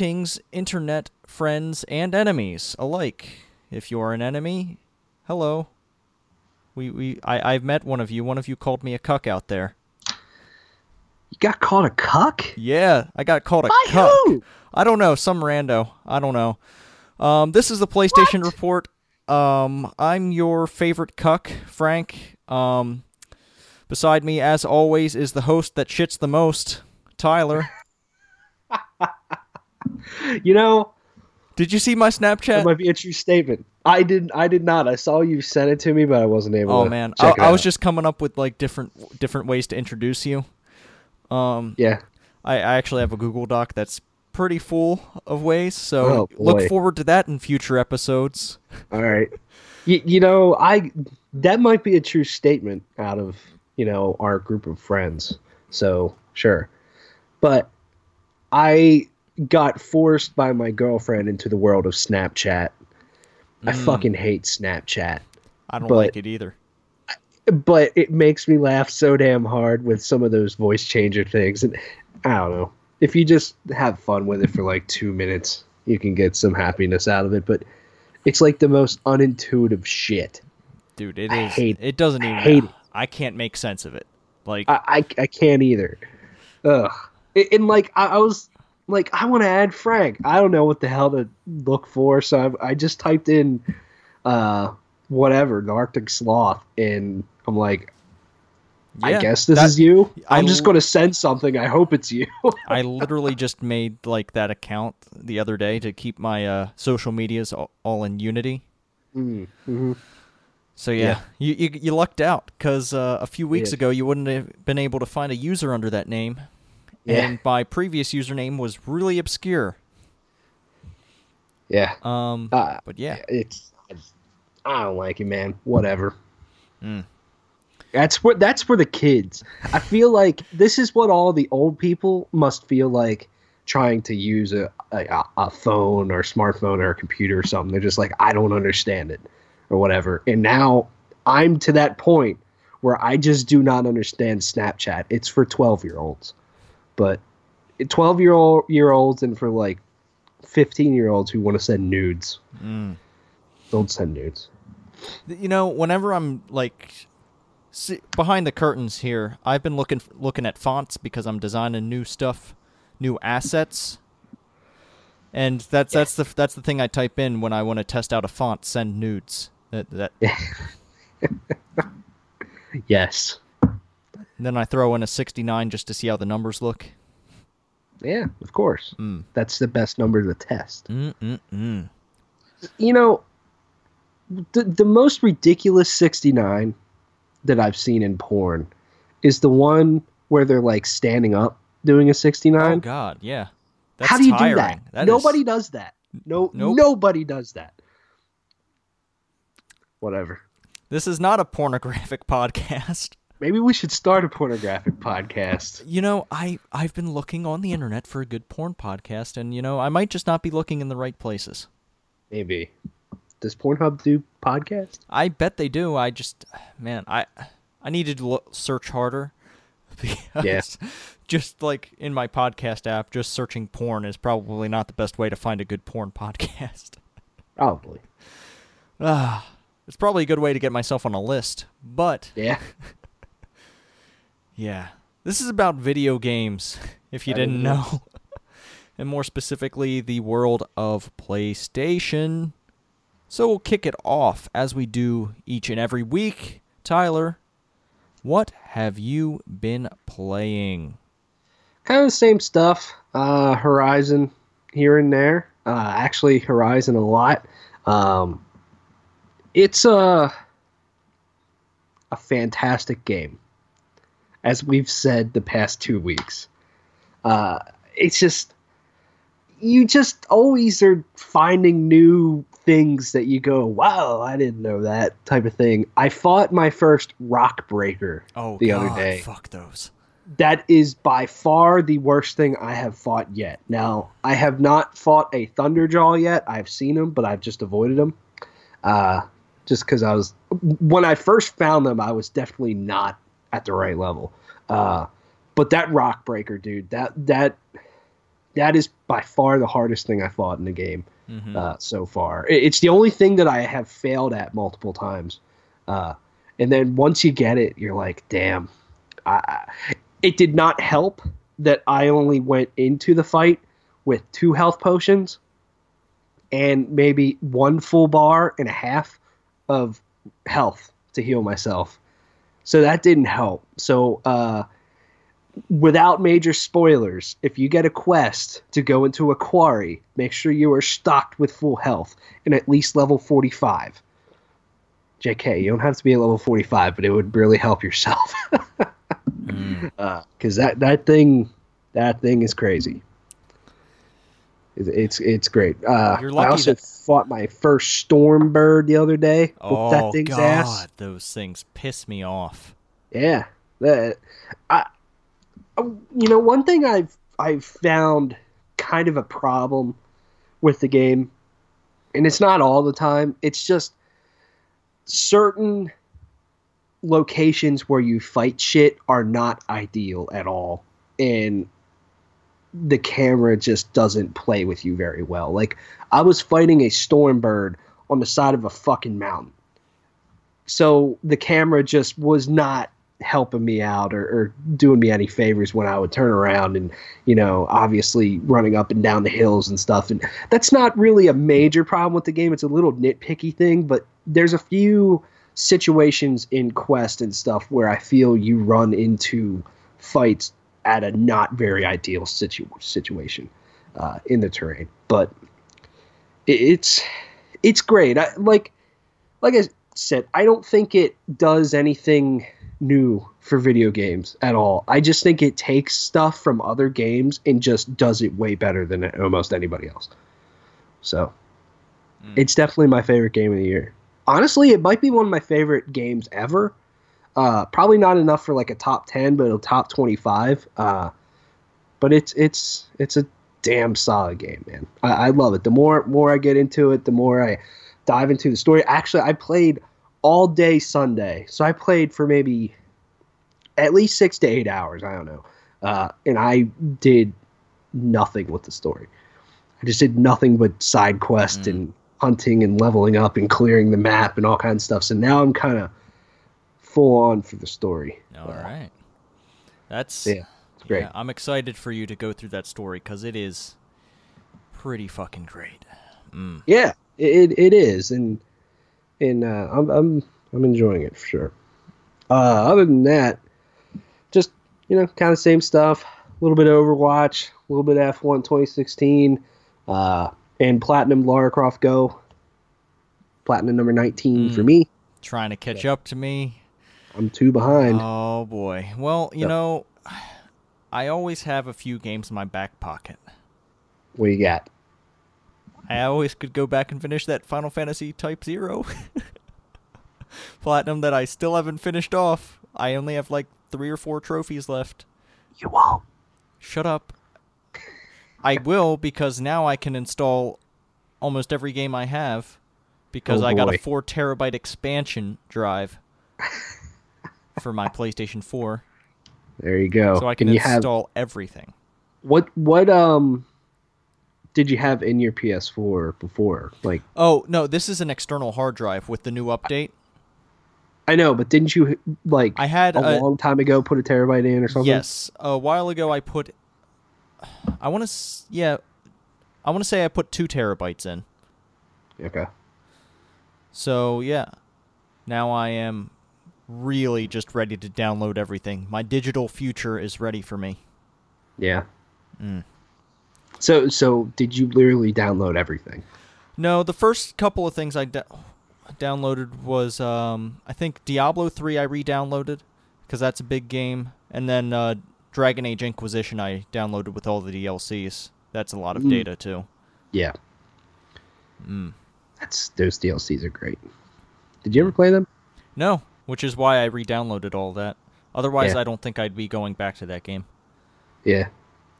Greetings, internet friends and enemies alike. If you are an enemy, hello. We we I I've met one of you. One of you called me a cuck out there. You got called a cuck? Yeah, I got called a By cuck. who? I don't know, some rando. I don't know. Um, this is the PlayStation What? report. Um, I'm your favorite cuck, Frank. Um, beside me, as always, is the host that shits the most, Tyler. You know, Did you see my that Snapchat? might be a true statement. I didn't. I did not. I saw you sent it to me, but I wasn't able. Oh to man, I, I was just coming up with like different different ways to introduce you. Um, Yeah. I, I actually have a Google Doc that's pretty full of ways, so Oh, look forward to that in future episodes. All right. You, you know, I that might be a true statement out of you know our group of friends. So sure, but I got forced by my girlfriend into the world of Snapchat. I Mm. fucking hate Snapchat. I don't But- like it either. but it makes me laugh so damn hard with some of those voice changer things and i don't know if you just have fun with it for like two minutes you can get some happiness out of it but it's like the most unintuitive shit Dude, it I is. hate- it doesn't even. hate it. I can't make sense of it. Like, i i, I can't either ugh and, and like I, I was like i want to add frank i don't know what the hell to look for so i, I just typed in uh whatever the arctic sloth and i'm like yeah, I guess this that- is you. I I'm just going to send something. I hope it's you. I literally just made like that account the other day to keep my uh, social medias all, all in Unity. mm-hmm. So yeah, Yeah. You, you you lucked out because uh, a few weeks Yeah. ago you wouldn't have been able to find a user under that name, Yeah. and my previous username was really obscure. Yeah. Um, Uh, but yeah, It's. I don't like it, man. Whatever. Mm. That's what. That's for the kids. I feel like this is what all the old people must feel like trying to use a, a a phone or smartphone or a computer or something. They're just like, I don't understand it, or whatever. And now I'm to that point where I just do not understand Snapchat. It's for twelve year olds, but twelve year old year olds and for like fifteen year olds who want to send nudes. Mm. Don't send nudes. you know, whenever I'm like see, behind the curtains here, I've been looking looking at fonts because I'm designing new stuff, new assets. And that's that's the that's the thing I type in when I want to test out a font. Send nudes. That that. Yes. Then I throw in a 69 just to see how the numbers look. Yeah, of course. Mm. That's the best number to test. Mm mm mm. You know, the the most ridiculous 69 that I've seen in porn is the one where they're like standing up doing a 69. Oh God, yeah. That's How do you tiring. do that? That is- nobody does that. No, Nope. nobody does that. Whatever. This is not a pornographic podcast. Maybe we should start a pornographic podcast. You know, I I've been looking on the internet for a good porn podcast, and you know, I might just not be looking in the right places. Maybe. Does Pornhub do podcasts? I bet they do. I just, man, I I needed to lo- search harder. Yes. Yeah. just like in my podcast app, just searching porn is probably not the best way to find a good porn podcast. Probably. Ah, it's probably a good way to get myself on a list, but Yeah. Yeah. This is about video games, if you I didn't didn't know. and more specifically, the world of PlayStation. So we'll kick it off as we do each and every week. Tyler, what have you been playing? kind of the same stuff. Uh, Horizon here and there. Uh, actually, Horizon a lot. Um, it's a a fantastic game, as we've said the past two weeks. Uh, it's just you just always are finding new things that you go, "Wow, I didn't know that" type of thing. I fought my first rock breaker Oh, the God, other day fuck those. that is by far the worst thing I have fought yet. Now, I have not fought a Thunderjaw yet. I've seen them, but I've just avoided them. Uh, just because I was, when I first found them, I was definitely not at the right level. Uh, but that Rock Breaker, dude, that that that is by far the hardest thing I fought in the game Mhm. uh, so far. It's the only thing that I have failed at multiple times. Uh, and then once you get it, you're like, damn. I- it did not help that I only went into the fight with two health potions and maybe one full bar and a half of health to heal myself. So that didn't help. So, uh, without major spoilers, if you get a quest to go into a quarry, make sure you are stocked with full health and at least level 45. JK, you don't have to be at level 45, but it would really help yourself. Mm. Because that, that thing that thing is crazy. It's it's, great. Uh, You're I also that- fought my first storm bird the other day Oh that thing's God, ass. those things piss me off. Yeah, that I, I- you know, one thing I've I've found kind of a problem with the game, and it's not all the time. It's just certain locations where you fight shit are not ideal at all, and the camera just doesn't play with you very well. Like I was fighting a storm bird on the side of a fucking mountain. So the camera just was not helping me out or, or doing me any favors when I would turn around and you know obviously running up and down the hills and stuff. And that's not really a major problem with the game. It's a little nitpicky thing but there's a few situations in quest and stuff where I feel you run into fights at a not very ideal situ- situation uh, in the terrain but it's it's great I, like like I said, I don't think it does anything new for video games at all. I just think it takes stuff from other games and just does it way better than almost anybody else. So, Mm. it's definitely my favorite game of the year. Honestly, it might be one of my favorite games ever. Uh, probably not enough for like a top ten, but a top twenty-five. Uh, but it's it's it's a damn solid game, man. I, I love it. The more more I get into it, the more I dive into the story. Actually, I played all day Sunday, so I played for maybe at least six to eight hours. I don't know, uh, and I did nothing with the story. I just did nothing but side quest Mm. and hunting and leveling up and clearing the map and all kinds of stuff. So now I'm kind of full on for the story. All Uh, right, that's Yeah, it's great. Yeah, I'm excited for you to go through that story because it is pretty fucking great. Mm. Yeah, it, it is, and and uh, I'm I'm I'm enjoying it for sure. Uh, other than that, just you know, kind of same stuff. A little bit of Overwatch, a little bit of F1 2016, uh, and Platinum Lara Croft Go. Platinum number 19 for Mm. me. Trying to catch up to me. I'm two behind. Oh boy. Well, you Yep. know, I always have a few games in my back pocket. what you got? I always could go back and finish that Final Fantasy Type Zero Platinum that I still haven't finished off. I only have like three or four trophies left. You won't. Shut up. I will because now I can install almost every game I have because Oh, I got a four terabyte expansion drive for my PlayStation 4, There you go. so I can And you have install everything. what what um did you have in your PS4 before? Like Oh no, this is an external hard drive with the new update. I know, but didn't you like I had a, a, long time ago put a terabyte in or something? Yes, a while ago I put. I want to, yeah, I want to say I put two terabytes in. Okay. So yeah, now I am really just ready to download everything. My digital future is ready for me. Yeah. Mm. So so did you literally download everything? No, the first couple of things I downloaded was um, I think Diablo three I re-downloaded because that's a big game, and then uh, Dragon Age Inquisition I downloaded with all the DLCs. That's a lot of Mm. data too. Yeah. Mm. That's those DLCs are great. Did you ever play them? No, which is why I re-downloaded all that. Otherwise, Yeah. I don't think I'd be going back to that game. Yeah.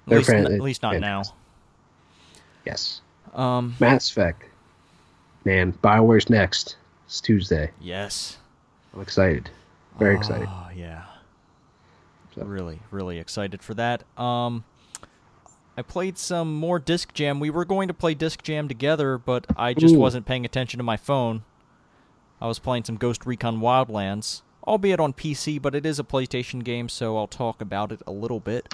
At least, n- at least not fantastic. Yes. now. Um, Mass Effect. Man, Bioware's next. It's Tuesday. yes. I'm excited. Very excited. Oh yeah. So- Really, really excited for that. Um, I played some more Disc Jam. We were going to play Disc Jam together, but I just Ooh. wasn't paying attention to my phone. I was playing some Ghost Recon Wildlands, albeit on PC, but it is a PlayStation game, so I'll talk about it a little bit.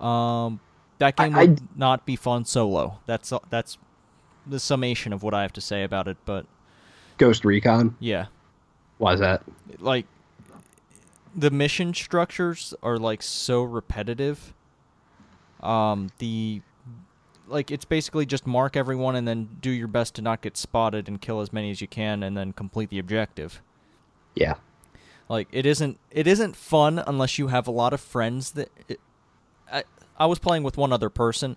Um, that game I- would not be fun solo. That's that's the summation of what I have to say about it. But Ghost Recon. yeah, Why is that? like the mission structures are like so repetitive. Um, the like it's basically just mark everyone and then do your best to not get spotted and kill as many as you can and then complete the objective. Yeah. Like it isn't it isn't fun unless you have a lot of friends that it, I I was playing with one other person,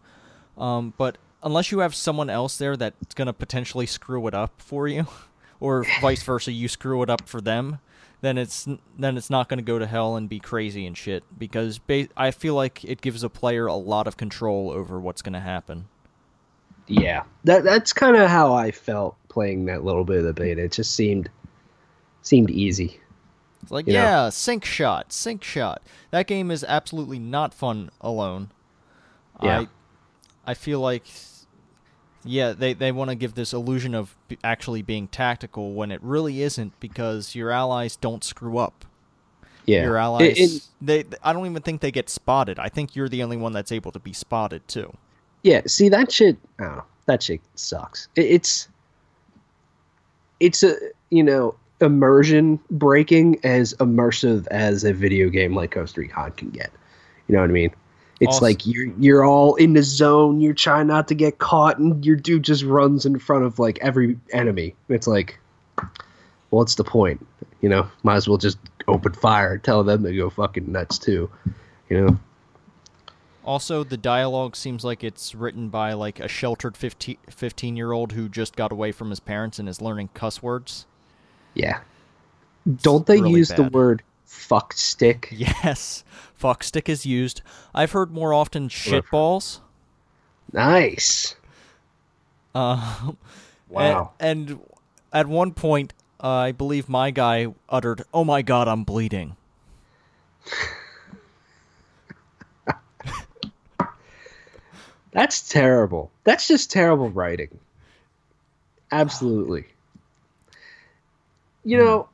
um, but unless you have someone else there that's gonna potentially screw it up for you, or vice versa, you screw it up for them, then it's then it's not gonna go to hell and be crazy and shit because ba- I feel like it gives a player a lot of control over what's gonna happen. Yeah. That that's kind of how I felt playing that little bit of the beta. It just seemed seemed easy. It's like, Yeah. yeah, sync shot, sync shot. That game is absolutely not fun alone. Yeah. I, I feel like, yeah, they, they want to give this illusion of actually being tactical when it really isn't because your allies don't screw up. Yeah. Your allies, it- they, I don't even think they get spotted. I think you're the only one that's able to be spotted too. Yeah, see that shit. I. That shit sucks. It, it's it's a you know immersion breaking as immersive as a video game like Ghost Recon can get. You know what I mean? It's Also- like you're you're all in the zone. You're trying not to get caught, and your dude just runs in front of like every enemy. It's like, what's the point? You know, might as well just open fire. Tell them to go fucking nuts too. You know? Also, the dialogue seems like it's written by like a sheltered 15, 15 year old who just got away from his parents and is learning cuss words. Yeah. Don't they really use the word fuck stick? Yes, fuck stick is used. I've heard more often shit balls. Nice. Uh, Wow. And, and at one point, uh, I believe my guy uttered, "Oh my god, I'm bleeding." That's terrible. That's just terrible writing. Absolutely. You know,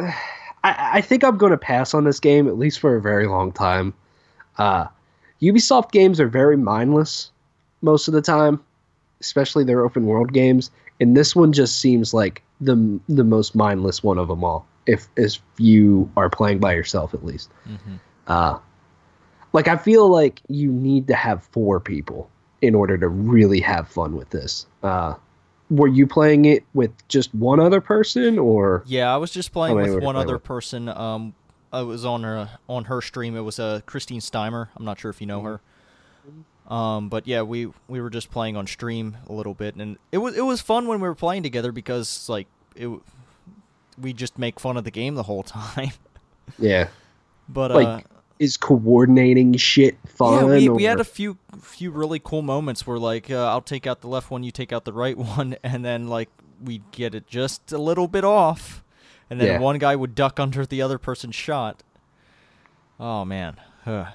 I, I think I'm going to pass on this game at least for a very long time. Uh, Ubisoft games are very mindless most of the time, especially their open world games, and this one just seems like the the most mindless one of them all. If if you are playing by yourself, at least. Uh, like I feel like you need to have four people in order to really have fun with this. Uh, were you playing it with just one other person, or Yeah, I was just playing with one other with? person. Um, I was on her on her stream. It was uh, Christine Steimer. I'm not sure if you know her. Um, but yeah, we we were just playing on stream a little bit, and it was it was fun when we were playing together because like it, we just make fun of the game the whole time. yeah, but Like, uh, is coordinating shit fun? yeah, we, we had a few few really cool moments where like uh, I'll take out the left one, you take out the right one, and then like we get it just a little bit off, and then Yeah. one guy would duck under the other person's shot. Oh man, Huh.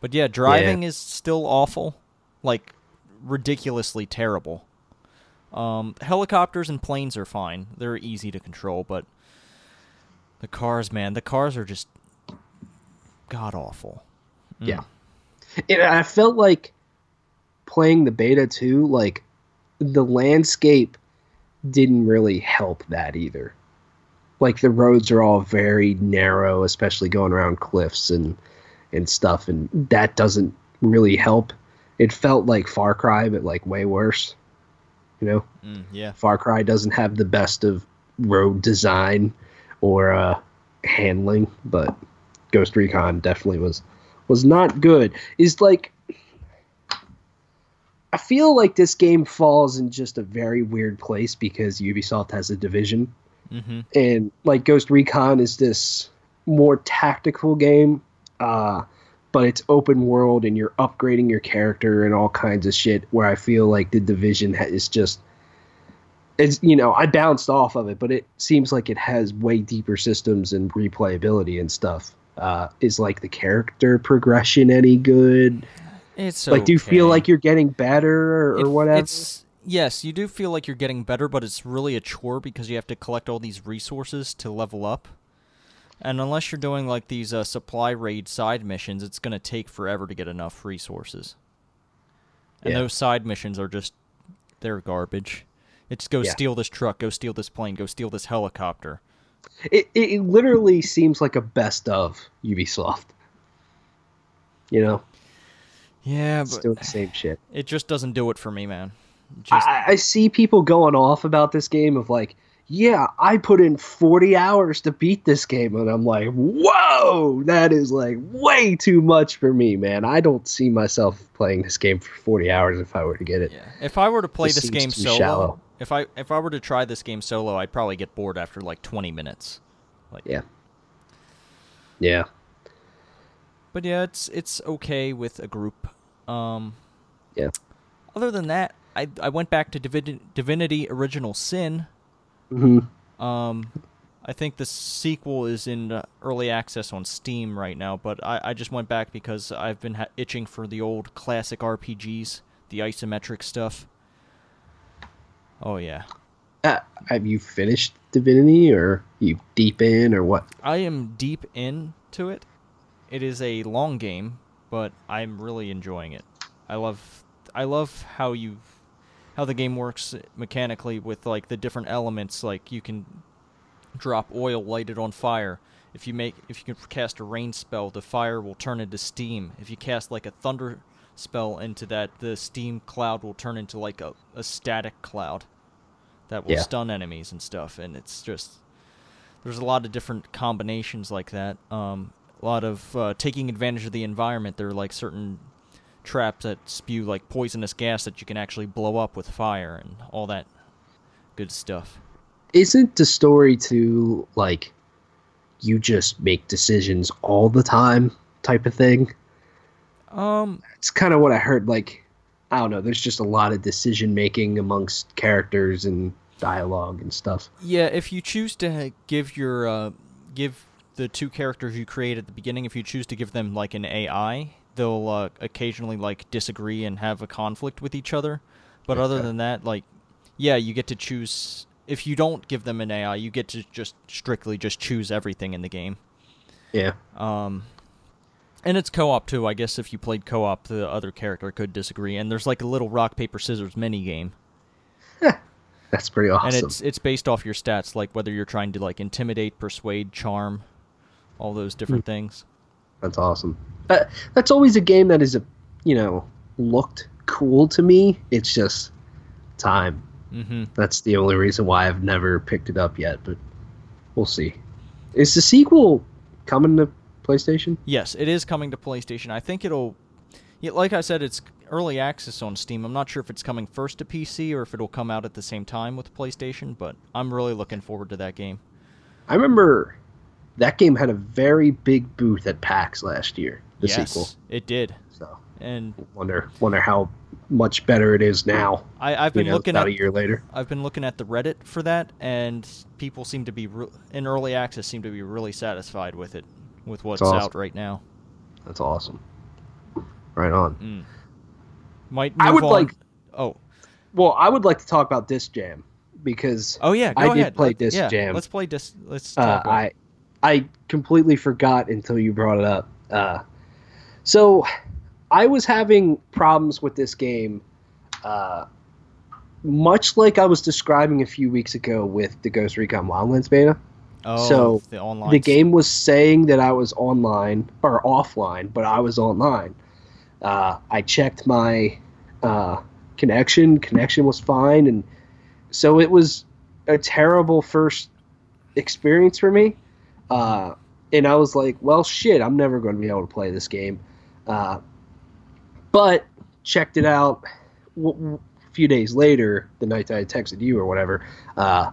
but yeah, driving is still awful, like ridiculously terrible. Um, helicopters and planes are fine; they're easy to control, but the cars, man, the cars are just god awful. Mm. Yeah. And I felt like playing the beta too, like the landscape didn't really help that either. Like the roads are all very narrow, especially going around cliffs and and stuff, and that doesn't really help. It felt like Far Cry, but like way worse. You know, Mm, yeah. Far Cry doesn't have the best of road design or uh, handling, but Ghost Recon definitely was was not good. Is like I feel like this game falls in just a very weird place because Ubisoft has a division Mm-hmm. and like Ghost Recon is this more tactical game, uh, but it's open world and you're upgrading your character and all kinds of shit. Where I feel like the division ha- is just, it's you know I bounced off of it, but it seems like it has way deeper systems and replayability and stuff. Uh, is like the character progression any good? It's Like, do you feel like you're getting better or, It- or whatever? It's yes, you do feel like you're getting better, but it's really a chore because you have to collect all these resources to level up. And unless you're doing like these uh, supply raid side missions, it's gonna take forever to get enough resources. And Yeah. those side missions are just they're garbage. It's go Yeah. steal this truck, go steal this plane, go steal this helicopter. It, it it literally seems like a best of Ubisoft. You know, Yeah, it's but doing the same shit. it just doesn't do it for me, man. Just I, I see people going off about this game of like, yeah, I put in 40 hours to beat this game, and I'm like, whoa, that is like way too much for me, man. I don't see myself playing this game for 40 hours if I were to get it. Yeah. If I were to play this game solo, shallow. if I if I were to try this game solo, I'd probably get bored after like 20 minutes. Like Yeah. Yeah. But yeah, it's it's okay with a group. Um Yeah. Other than that, I I went back to Divin- Divinity Original Sin. Hmm Um I think the sequel is in uh, early access on Steam right now, but I, I just went back because I've been ha- itching for the old classic RPGs, the isometric stuff. Oh yeah. Uh, have you finished Divinity, or you deep in, or what? I am deep into it. It is a long game, but I'm really enjoying it. I love I love how you how the game works mechanically with like the different elements like you can drop oil light it on fire. If you make if you can cast a rain spell, the fire will turn into steam. If you cast like a thunder spell into that, the steam cloud will turn into like a, a static cloud that will Yeah. stun enemies and stuff and it's just there's a lot of different combinations like that. Um, a lot of uh, taking advantage of the environment. There are like certain traps that spew like poisonous gas that you can actually blow up with fire and all that good stuff. Isn't the story to like you just make decisions all the time type of thing? Um, It's kind of what I heard. Like, I don't know. There's just a lot of decision making amongst characters and dialogue and stuff. yeah, if you choose to give your uh, give the two characters you create at the beginning, if you choose to give them like an AI, they'll uh, occasionally like disagree and have a conflict with each other. But other than that, like, yeah, you get to choose. If you don't give them an AI, you get to just strictly just choose everything in the game. Yeah. Um, and it's co-op too. I guess if you played co-op, the other character could disagree. And there's like a little rock paper scissors mini game, That's pretty awesome. and it's it's based off your stats, like whether you're trying to like intimidate, persuade, charm, all those different Hmm. things. That's awesome. Uh, that's always a game that is a, you know, looked cool to me. It's just time. Mm-hmm. That's the only reason why I've never picked it up yet, but we'll see. Is the sequel coming to PlayStation? Yes, it is coming to PlayStation. I think it'll. Yeah, like I said, it's early access on Steam. I'm not sure if it's coming first to PC or if it'll come out at the same time with PlayStation, but I'm really looking forward to that game. I remember that game had a very big booth at PAX last year. The yes, sequel. it did, So and wonder wonder how much better it is now. I, I've You been know, looking about at a year later. I've been looking at the Reddit for that, and people seem to be re- in early access seem to be really satisfied with it, with what's awesome. out right now. That's awesome. Right on. Mm. Might I would on- like- Oh, Well, I would like to talk about Disc Jam because oh yeah. Go I did ahead. play Let- Disc yeah, Jam. Let's play Disc. Let's uh, talk. about I I completely forgot until you brought it up. Uh, so I was having problems with this game, uh, much like I was describing a few weeks ago with the Ghost Recon Wildlands beta. oh, so the online. The game was saying that I was online or offline, but I was online. Uh, I checked my uh, connection. Connection was fine, and so it was a terrible first experience for me. Uh, and I was like, "Well, shit, I'm never going to be able to play this game." Uh, but checked it out w- w- a few days later, the night that I texted you or whatever. Uh,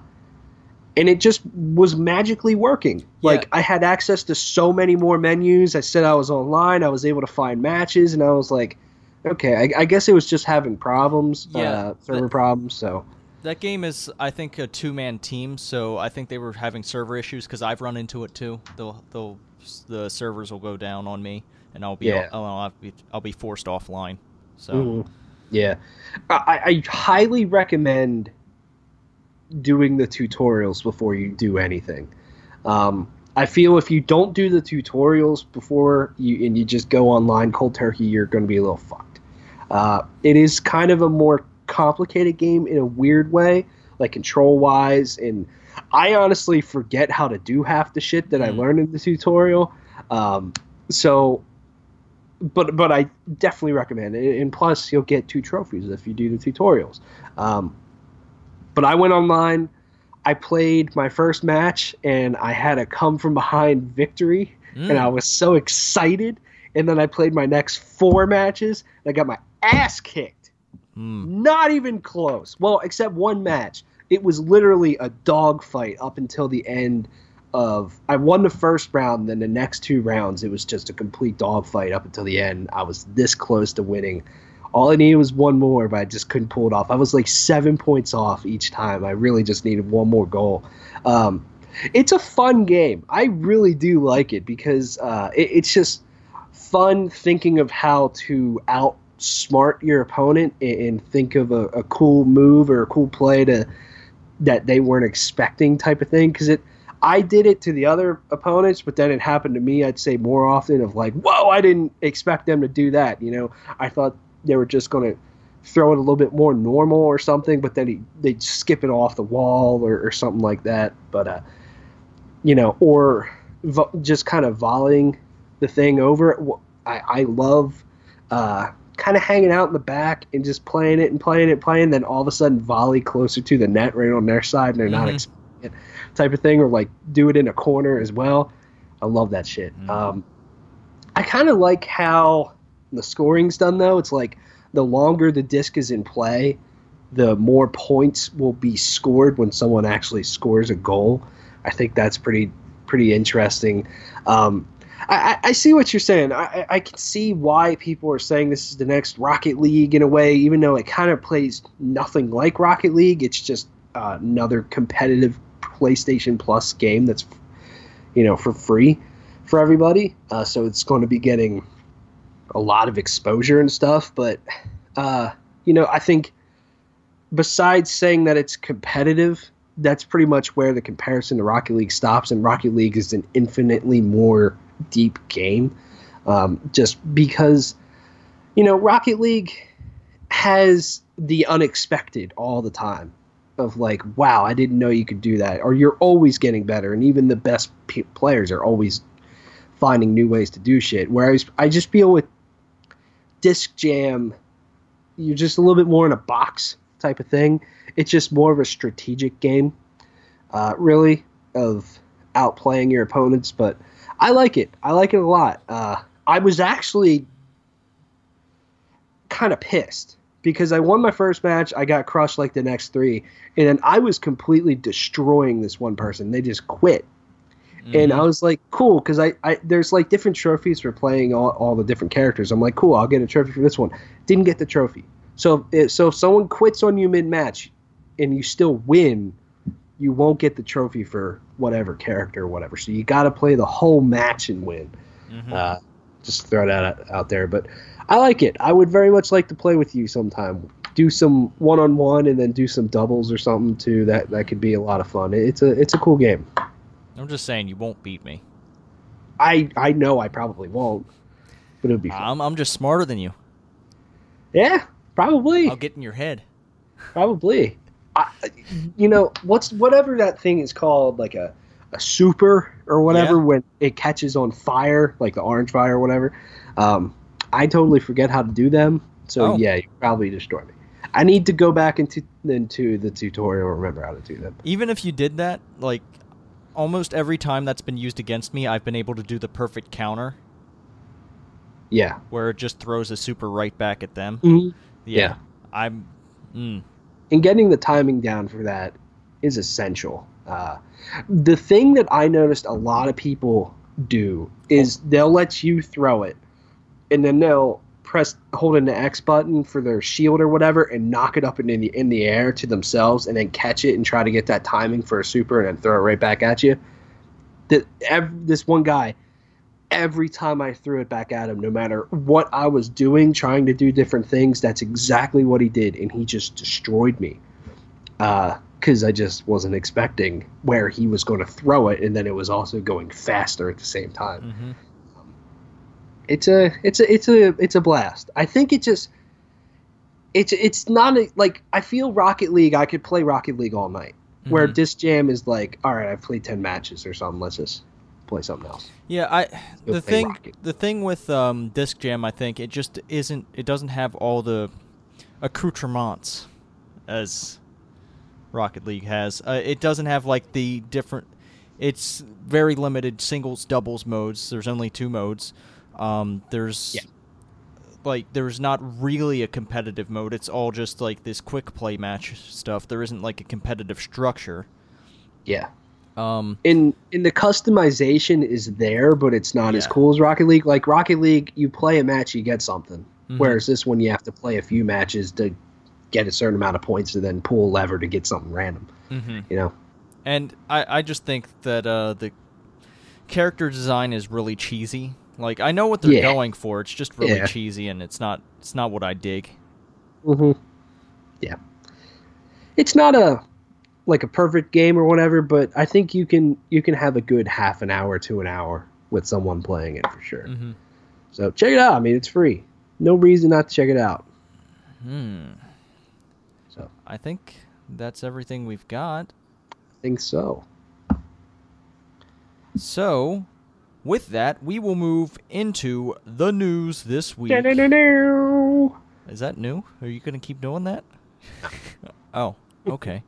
and it just was magically working. Like I had access to so many more menus. I said I was online. I was able to find matches, and I was like, okay, I, I guess it was just having problems, Yeah, uh, server that- problems. So That game is, I think, a two-man team, so I think they were having server issues because I've run into it too. They'll they'll the servers will go down on me, and I'll be Yeah. I'll, I'll, be, I'll be forced offline. So Mhm. Yeah, I, I highly recommend doing the tutorials before you do anything. Um, I feel if you don't do the tutorials before you and you just go online cold turkey, you're going to be a little fucked. Uh, it is kind of a more complicated game in a weird way, like control wise, and I honestly forget how to do half the shit that I Mm. learned in the tutorial. Um, so but but I definitely recommend it. And plus, you'll get two trophies if you do the tutorials. Um, but I went online. I played my first match, and I had a come from behind victory, Mm. and I was so excited. And then I played my next four matches, and I got my ass kicked. Mm. Not even close. Well, except one match. It was literally a dogfight up until the end of. I won the first round, then the next two rounds, it was just a complete dogfight up until the end. I was this close to winning. All I needed was one more, but I just couldn't pull it off. I was like seven points off each time. I really just needed one more goal. Um, it's a fun game. I really do like it because uh, it, it's just fun thinking of how to outsmart your opponent and, think of a, a cool move or a cool play to that they weren't expecting type of thing. Because it, I did it to the other opponents, but then it happened to me. I'd say more often of like, whoa, I didn't expect them to do that. You know, I thought they were just going to throw it a little bit more normal or something, but then he, they'd skip it off the wall or, or something like that. But uh, you know, or vo- just kind of volleying the thing over. I, I love uh, kind of hanging out in the back and just playing it and playing it, playing. Then all of a sudden, volley closer to the net, right on their side, and they're not Mhm. expecting it, type of thing, or like do it in a corner as well. I love that shit. Mhm. Um, I kind of like how the scoring's done though. It's like the longer the disc is in play, the more points will be scored when someone actually scores a goal. I think that's pretty pretty interesting. Um, I, I see what you're saying. I, I- I can see why people are saying this is the next Rocket League in a way, even though it kind of plays nothing like Rocket League. It's just uh, another competitive PlayStation Plus game that's, you know, for free for everybody. Uh, so it's going to be getting a lot of exposure and stuff. But, uh, you know, I think besides saying that it's competitive, that's pretty much where the comparison to Rocket League stops. And Rocket League is an infinitely more deep game. Um, just because, you know, Rocket League has the unexpected all the time of like, wow, I didn't know you could do that. Or you're always getting better. And even the best p- players are always finding new ways to do shit. Whereas I just feel with Disc Jam, you're just a little bit more in a box type of thing. It's just more of a strategic game, uh, really, of outplaying your opponents. But I like it. I like it a lot. Uh, I was actually kind of pissed because I won my first match. I got crushed like the next three, and then I was completely destroying this one person. They just quit and Mhm. I was like, cool, because I, I there's like different trophies for playing all, all the different characters. I'm like, cool, I'll get a trophy for this one. Didn't get the trophy. So if, so if someone quits on you mid match, and you still win, you won't get the trophy for whatever character or whatever. So you got to play the whole match and win. Mhm. Uh, just throw that out, out there. But I like it. I would very much like to play with you sometime. Do some one on one and then do some doubles or something too. That that could be a lot of fun. It's a it's a cool game. I'm just saying you won't beat me. I I know I probably won't, but it would be fun. I'm I'm just smarter than you. yeah, probably, I'll get in your head. probably. I, you know what's whatever that thing is called, like a a super or whatever Yeah. when it catches on fire, like the orange fire or whatever. Um, I totally forget how to do them, so Oh. yeah, you probably destroy me. I need to go back into into the tutorial and remember how to do them. Even if you did that, like almost every time that's been used against me, I've been able to do the perfect counter Yeah. where it just throws a super right back at them. Mhm. Yeah. Yeah. I'm mm, and getting the timing down for that is essential. Uh, the thing that I noticed a lot of people do is they'll let you throw it, and then they'll press hold in the X button for their shield or whatever, and knock it up in the in the air to themselves, and then catch it and try to get that timing for a super, and then throw it right back at you. That this one guy every time I threw it back at him, no matter what I was doing, trying to do different things, that's exactly what he did, and he just destroyed me. Because I just wasn't expecting where he was going to throw it, and then it was also going faster at the same time. Mm-hmm. It's a, it's a, it's a, it's a blast. I think it just, it's, it's not a, like I feel Rocket League. I could play Rocket League all night. Where Mhm. Disc Jam is like, all right, I've played ten matches or something. Let's just play something else. Yeah, I You'll the thing Rocket. the thing with um, Disc Jam, I think it just isn't. It doesn't have all the accoutrements as Rocket League has. Uh, it doesn't have like the different. It's very limited singles, doubles modes. There's only two modes. Um, there's Yeah. like there's not really a competitive mode. It's all just like this quick play match stuff. There isn't like a competitive structure. Yeah. Um, in in the customization is there, but it's not as cool as Rocket League. Like Rocket League, you play a match, you get something. Mhm. Whereas this one, you have to play a few matches to get a certain amount of points, and then pull a lever to get something random. mhm. You know? And I, I just think that uh, the character design is really cheesy. Like I know what they're Yeah. going for. It's just really Yeah. cheesy, and it's not it's not what I dig. Mm-hmm. Yeah. It's not a like a perfect game or whatever, but I think you can you can have a good half an hour to an hour with someone playing it for sure. Mm-hmm. So check it out. I mean, it's free. No reason not to check it out. Hmm. So I think that's everything we've got. I think so. So, with that, we will move into the news this week. Da-da-da-da. Is that new? Are you gonna keep doing that? oh, okay.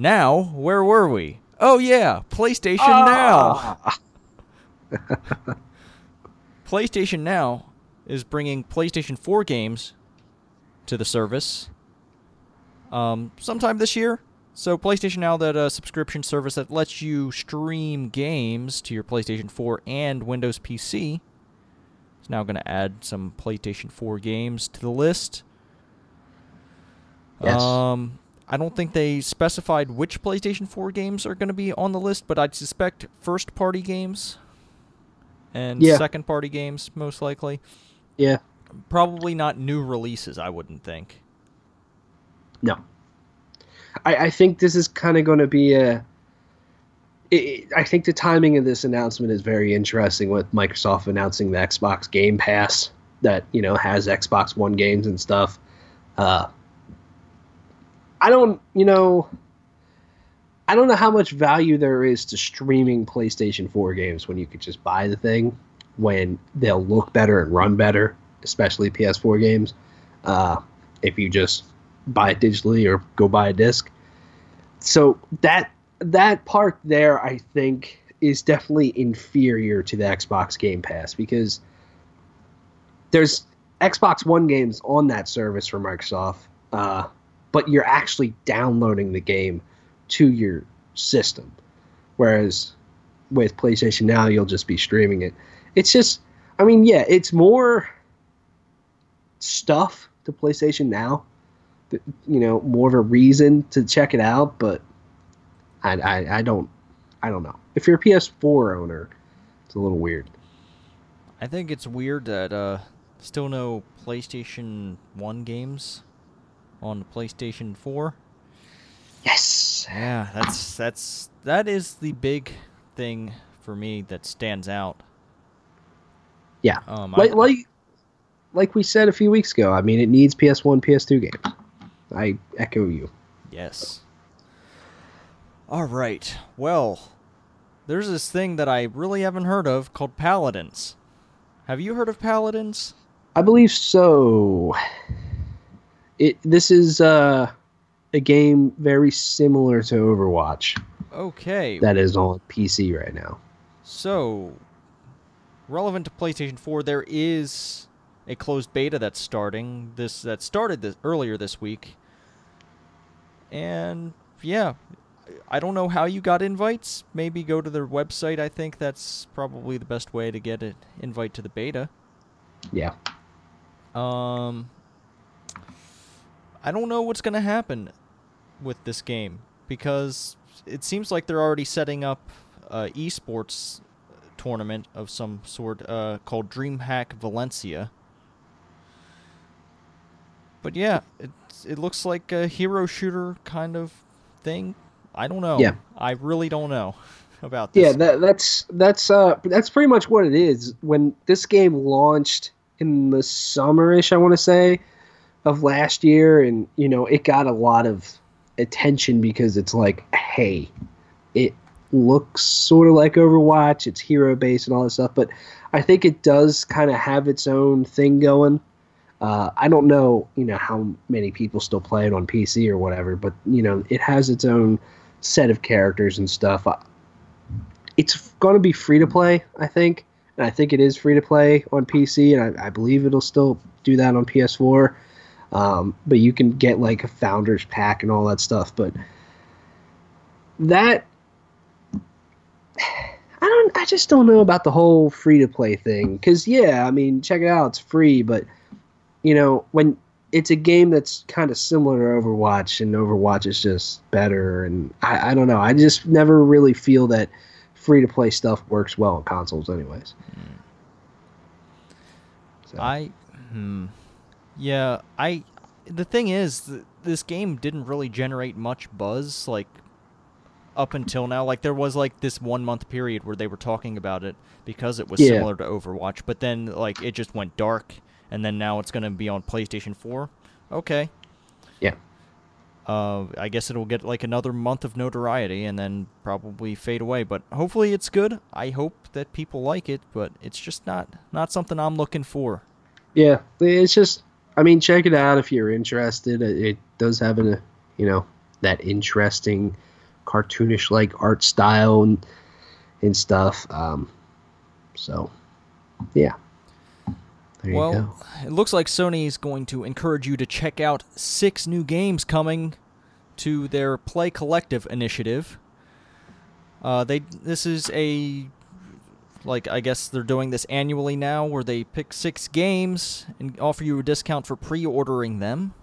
Now, where were we? Oh yeah, PlayStation Now. Ah. PlayStation Now is bringing PlayStation 4 games to the service um, sometime this year. So, PlayStation Now, that uh, subscription service that lets you stream games to your PlayStation 4 and Windows PC, is now going to add some PlayStation 4 games to the list. Yes. Um, I don't think they specified which PlayStation 4 games are going to be on the list, but I'd suspect first party games and Yeah. second party games, most likely. Yeah. Probably not new releases, I wouldn't think. No. I, I think this is kind of going to be a. i I think the timing of this announcement is very interesting with Microsoft announcing the Xbox Game Pass that you know has Xbox One games and stuff. Uh, I don't, you know, I don't know how much value there is to streaming PlayStation 4 games when you could just buy the thing when they'll look better and run better, especially PS4 games. Uh, if you just buy it digitally or go buy a disc. So that that part there, I think, is definitely inferior to the Xbox Game Pass because there's Xbox One games on that service for Microsoft, uh, but you're actually downloading the game to your system, whereas with PlayStation Now, you'll just be streaming it. It's just, I mean, yeah, it's more stuff to PlayStation Now you know more of a reason to check it out but I, I i don't i don't know. If you're a ps4 owner it's a little weird. I think it's weird that uh, still no PlayStation 1 games on the PlayStation 4. yes Yeah, that's that's that is the big thing for me that stands out. yeah Um, like I- like like we said a few weeks ago i mean it needs ps1 ps2 games i echo you Yes. All right. Well, there's this thing that I really haven't heard of called Paladins. Have you heard of Paladins? i believe so it this is uh a game very similar to overwatch Okay. that is on pc right now So, relevant to PlayStation 4, there is a closed beta that's starting. This that started this earlier this week. And yeah, I don't know how you got invites. Maybe go to their website. I think that's probably the best way to get an invite to the beta. yeah Um, I don't know what's gonna happen with this game because it seems like they're already setting up uh, esports tournament of some sort uh, called DreamHack Valencia. But yeah, it it looks like a hero shooter kind of thing. I don't know. Yeah. I really don't know about this. Yeah, that, that's that's uh that's pretty much what it is. When this game launched in the summerish, I want to say, of last year, and you know it got a lot of attention because it's like, hey, it looks sort of like Overwatch. It's hero based and all that stuff, but I think it does kind of have its own thing going. Uh, I don't know, you know, how many people still play it on PC or whatever, but you know, it has its own set of characters and stuff. It's going to be free to play, I think, and I think it is free to play on PC, and I, I believe it'll still do that on PS4. Um, but you can get like a founders pack and all that stuff. But that I don't. I just don't know about the whole free to play thing. Because yeah, I mean, check it out, it's free. But you know, when it's a game that's kind of similar to Overwatch, and Overwatch is just better, and I, I don't know. I just never really feel that free to play stuff works well on consoles, anyways. So, I, hmm, yeah, I. The thing is, th- this game didn't really generate much buzz, like up until now. Like there was like this one month period where they were talking about it because it was Yeah. similar to Overwatch, but then like it just went dark, and then now it's gonna be on PlayStation Four. Okay. Yeah. Uh, I guess it'll get like another month of notoriety and then probably fade away. But hopefully it's good. I hope that people like it, but it's just not not something I'm looking for. Yeah, it's just. I mean, check it out if you're interested. It, it does have a, you know, that interesting, cartoonish like art style and and stuff. Um, so, yeah. There you well, go. it looks like Sony is going to encourage you to check out six new games coming to their Play Collective initiative. Uh, they this is a like I guess they're doing this annually now, where they pick six games and offer you a discount for pre-ordering them.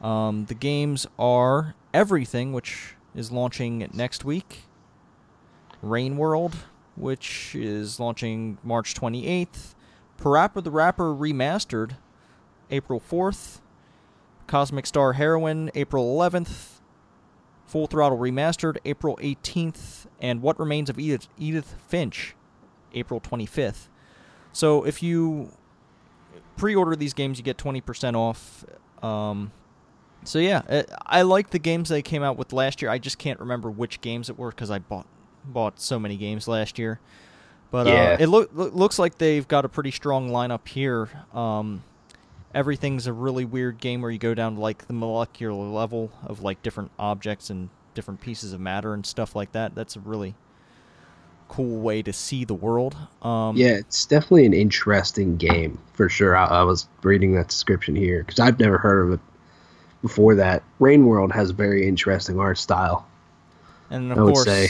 Um, the games are Everything, which is launching next week. Rain World, which is launching March 28th. Parappa the Rapper Remastered, April 4th. Cosmic Star Heroine, April 11th. Full Throttle Remastered, April 18th. And What Remains of Edith, Edith Finch, April 25th. So if you pre order these games, you get 20% off. Um, so yeah, uh, I like the games they came out with last year. I just can't remember which games it were because I bought bought so many games last year. But Yeah. uh, it loo- looks like they've got a pretty strong lineup here. Um, everything's a really weird game where you go down to like the molecular level of like different objects and different pieces of matter and stuff like that. That's a really cool way to see the world. Um, Yeah, it's definitely an interesting game for sure. I, I was reading that description here because I've never heard of it before. That Rain World has a very interesting art style. and of I would course, say.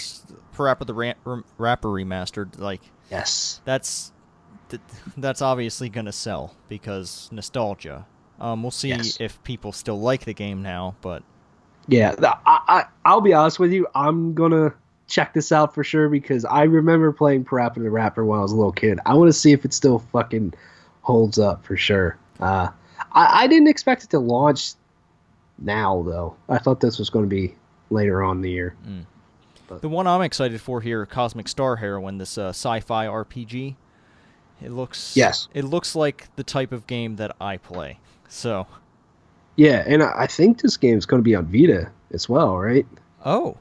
Parappa the Ra- Ra- Rapper remastered, like Yes. that's that's obviously gonna sell because nostalgia. Um, we'll see Yes. if people still like the game now, but Yeah, the, I, I I'll be honest with you. I'm gonna check this out for sure because I remember playing Parappa the Rapper when I was a little kid. I want to see if it still fucking holds up for sure. Uh, I, I didn't expect it to launch now though. I thought this was going to be later on in the year. the one I'm excited for here, Cosmic Star Heroine, this uh, sci-fi RPG. It looks Yes. It looks like the type of game that I play. So Yeah, and I, I think this game's going to be on Vita as well, right? oh,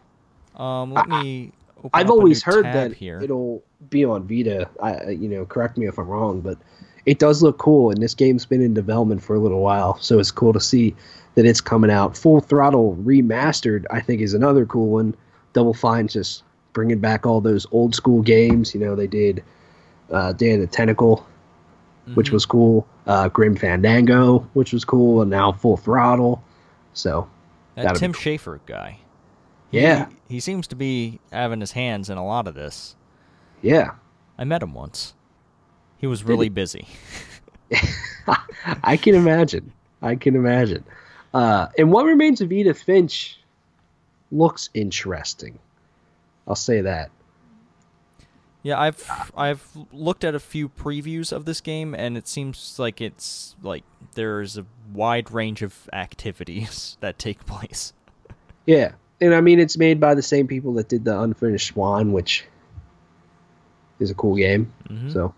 um, let me. Open I've always heard that here. it'll be on Vita. I, you know, correct me if I'm wrong, but it does look cool, and this game's been in development for a little while, so it's cool to see that it's coming out. Full Throttle Remastered, I think, is another cool one. Double Fine's just bringing back all those old school games. You know, they did uh, Day of the Tentacle, which Mhm. was cool. Uh, Grim Fandango, which was cool, and now Full Throttle. So that Tim cool. Schafer guy. Yeah, He, he seems to be having his hands in a lot of this. yeah. I met him once. He was really busy. I can imagine. I can imagine. Uh, and what remains of Edith Finch looks interesting. I'll say that. Yeah, I've I've looked at a few previews of this game, and it seems like it's like there's a wide range of activities that take place. Yeah, and I mean it's made by the same people that did the Unfinished Swan, which is a cool game. Mhm. So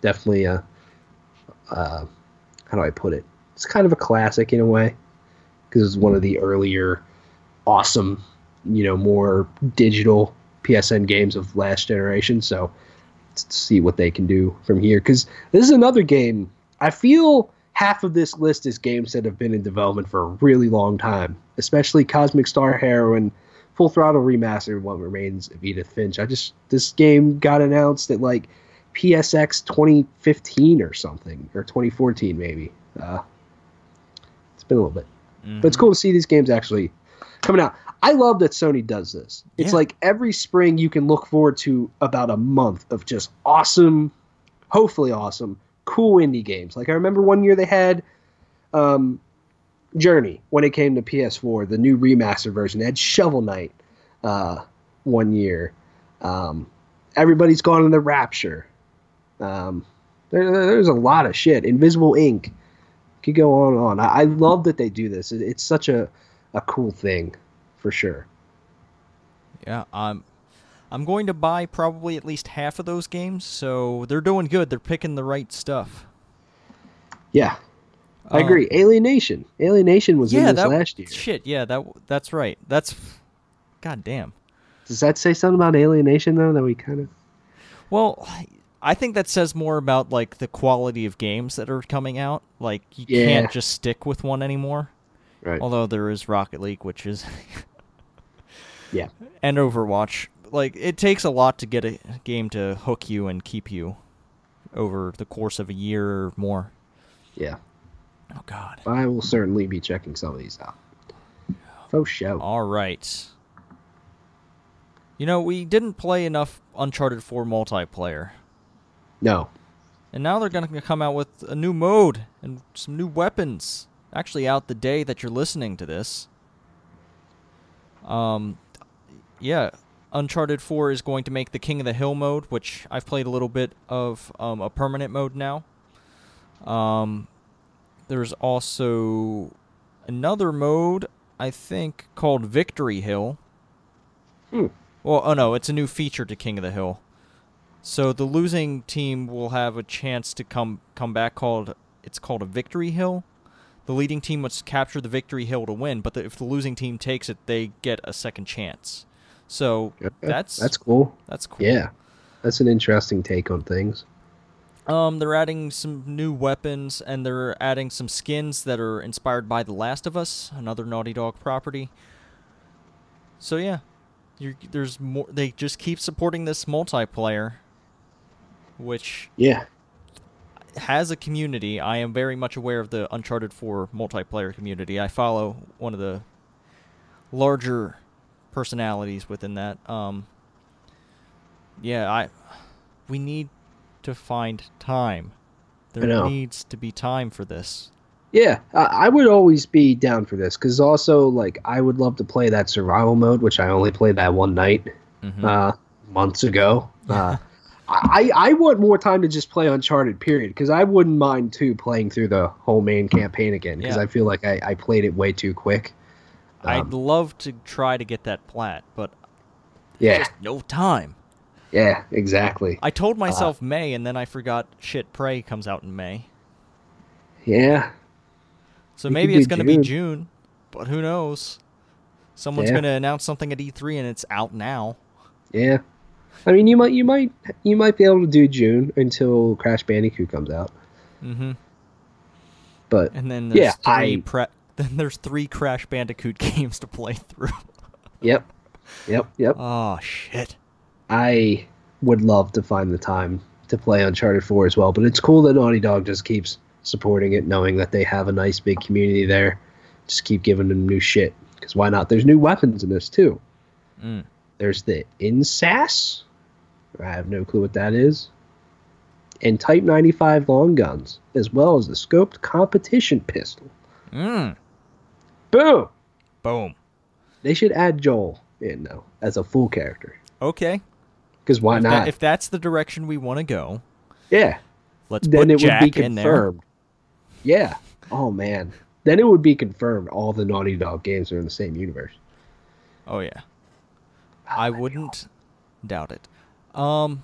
definitely, uh, uh, how do I put it? It's kind of a classic in a way because it's one of the earlier, awesome, you know, more digital PSN games of last generation. So let's see what they can do from here because this is another game. I feel half of this list is games that have been in development for a really long time, especially Cosmic Star Heroine, Full Throttle Remastered, What Remains of Edith Finch. I just this game got announced at like PSX 2015 or something, or 2014 maybe. Uh, it's been a little bit, but it's cool to see these games actually coming out. I love that Sony does this. It's Yeah. like every spring you can look forward to about a month of just awesome, hopefully awesome, cool indie games. Like I remember one year they had um, Journey when it came to PS4, the new remastered version. Had Shovel Knight uh, one year. Um, Everybody's gone in the Rapture. Um, there, there's a lot of shit. Invisible Ink. Could go on and on. I, I love that they do this. It, it's such a, a cool thing, for sure. Yeah, I'm I'm going to buy probably at least half of those games, so they're doing good. They're picking the right stuff. Yeah, I agree. Uh, alienation. Alienation was in this that last year. shit. Yeah, that that's right. That's god damn. Does that say something about Alienation though? That we kind of Well, I think that says more about like the quality of games that are coming out. Like you Yeah. can't just stick with one anymore. right. Although there is Rocket League, which is Yeah, and Overwatch. Like it takes a lot to get a game to hook you and keep you over the course of a year or more. yeah. Oh god. I will certainly be checking some of these out. For show. All right. You know, we didn't play enough Uncharted 4 multiplayer. No. And now they're going to come out with a new mode and some new weapons. Actually out the day that you're listening to this. Um yeah, Uncharted 4 is going to make the King of the Hill mode, which I've played a little bit of um, a permanent mode now. Um there's also another mode I think called Victory Hill. Hmm. Well, oh no, it's a new feature to King of the Hill. So the losing team will have a chance to come come back called it's called a victory hill. The leading team must capture the victory hill to win, but the, if the losing team takes it, they get a second chance. So that's that's cool. that's cool. Yeah, that's an interesting take on things. Um, they're adding some new weapons and they're adding some skins that are inspired by The Last of Us, another Naughty Dog property. So yeah, you there's more. They just keep supporting this multiplayer, which Yeah, has a community. I am very much aware of the Uncharted 4 multiplayer community. I follow one of the larger personalities within that. Um, yeah, I we need to find time. There needs to be time for this. yeah. I, I would always be down for this because also like I would love to play that survival mode, which I only played that one night Mhm. uh, months ago. Uh, I I want more time to just play Uncharted. Period. Because I wouldn't mind too playing through the whole main campaign again. Because Yeah. I feel like I, I played it way too quick. I'd Um, love to try to get that plat, but yeah, just no time. Yeah, exactly. I Uh, told myself May, and then I forgot. Shit, Prey comes out in May. Yeah, So We maybe it's going to be June. But who knows? Someone's Yeah. going to announce something at E3 and it's out now. yeah. I mean, you might you might you might be able to do June until Crash Bandicoot comes out. Mm hmm But And then there's Yeah, three I- pre- then there's three Crash Bandicoot games to play through. yep, yep, yep. oh shit. I would love to find the time to play Uncharted 4 as well, but it's cool that Naughty Dog just keeps supporting it, knowing that they have a nice big community there. Just keep giving them new shit. Because why not? There's new weapons in this too. Mm. There's the INSAS. I have no clue what that is. And Type 95 long guns, as well as the scoped competition pistol. Mm. Boom! Boom. They should add Joel in now as a full character. Okay. Because why if, that- not? if that's the direction we want to go, yeah. let's then put it Jak would be confirmed. Yeah. Oh man. Then it would be confirmed all the Naughty Dog games are in the same universe. Oh yeah. I wouldn't doubt it. Um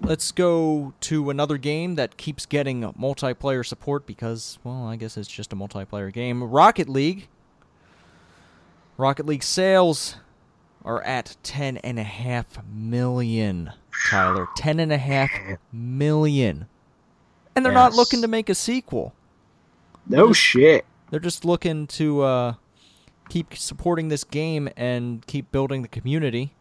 let's go to another game that keeps getting multiplayer support because well, I guess it's just a multiplayer game. Rocket League. Rocket League sales are at ten and a half million, Tyler. Ten and a half million. And they're not looking to make a sequel. No shit. They're just looking to uh, keep supporting this game and keep building the community.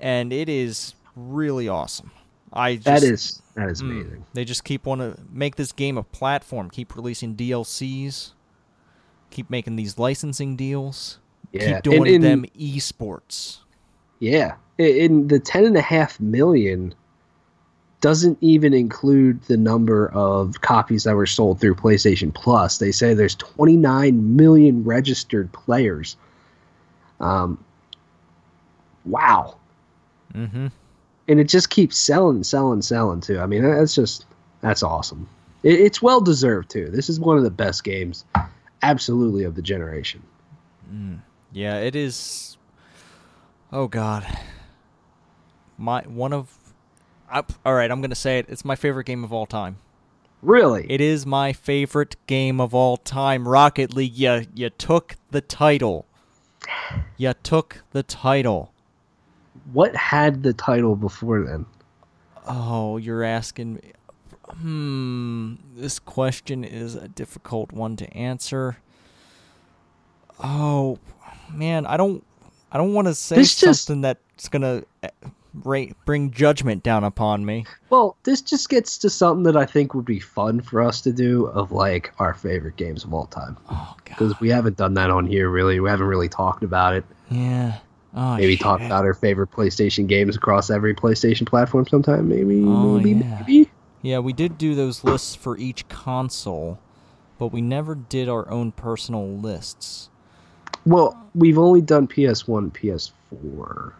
And it is really awesome. I just, That is that is Mm. amazing. They just keep want to make this game a platform. Keep releasing DLCs. Keep making these licensing deals. Yeah. Keep doing And- and- them esports. Yeah. In- the ten and a half million doesn't even include the number of copies that were sold through PlayStation Plus. They say there's 29 million registered players. Um, wow. Mm-hmm. and it just keeps selling, selling, selling too. I mean, that's just that's awesome. It, it's well deserved too. This is one of the best games, absolutely of the generation. Yeah, it is. Oh God, my one of. I, all right, I'm gonna say it. It's my favorite game of all time. Really, It is my favorite game of all time. Rocket League. You you took the title. You took the title. what had the title before then? Oh, you're asking me. Hmm. This question is a difficult one to answer. Oh, man, I don't. I don't want to say This just- something that's gonna eh, ra- bring judgment down upon me. Well, this just gets to something that I think would be fun for us to do of like our favorite games of all time Oh because God. we haven't done that on here really. We haven't really talked about it. Yeah. Oh, Maybe talk about our favorite PlayStation games across every PlayStation platform sometime. Maybe, Oh, maybe, yeah. maybe. Yeah, we did do those lists for each console, but we never did our own personal lists. Well, we've only done PS1, PS4.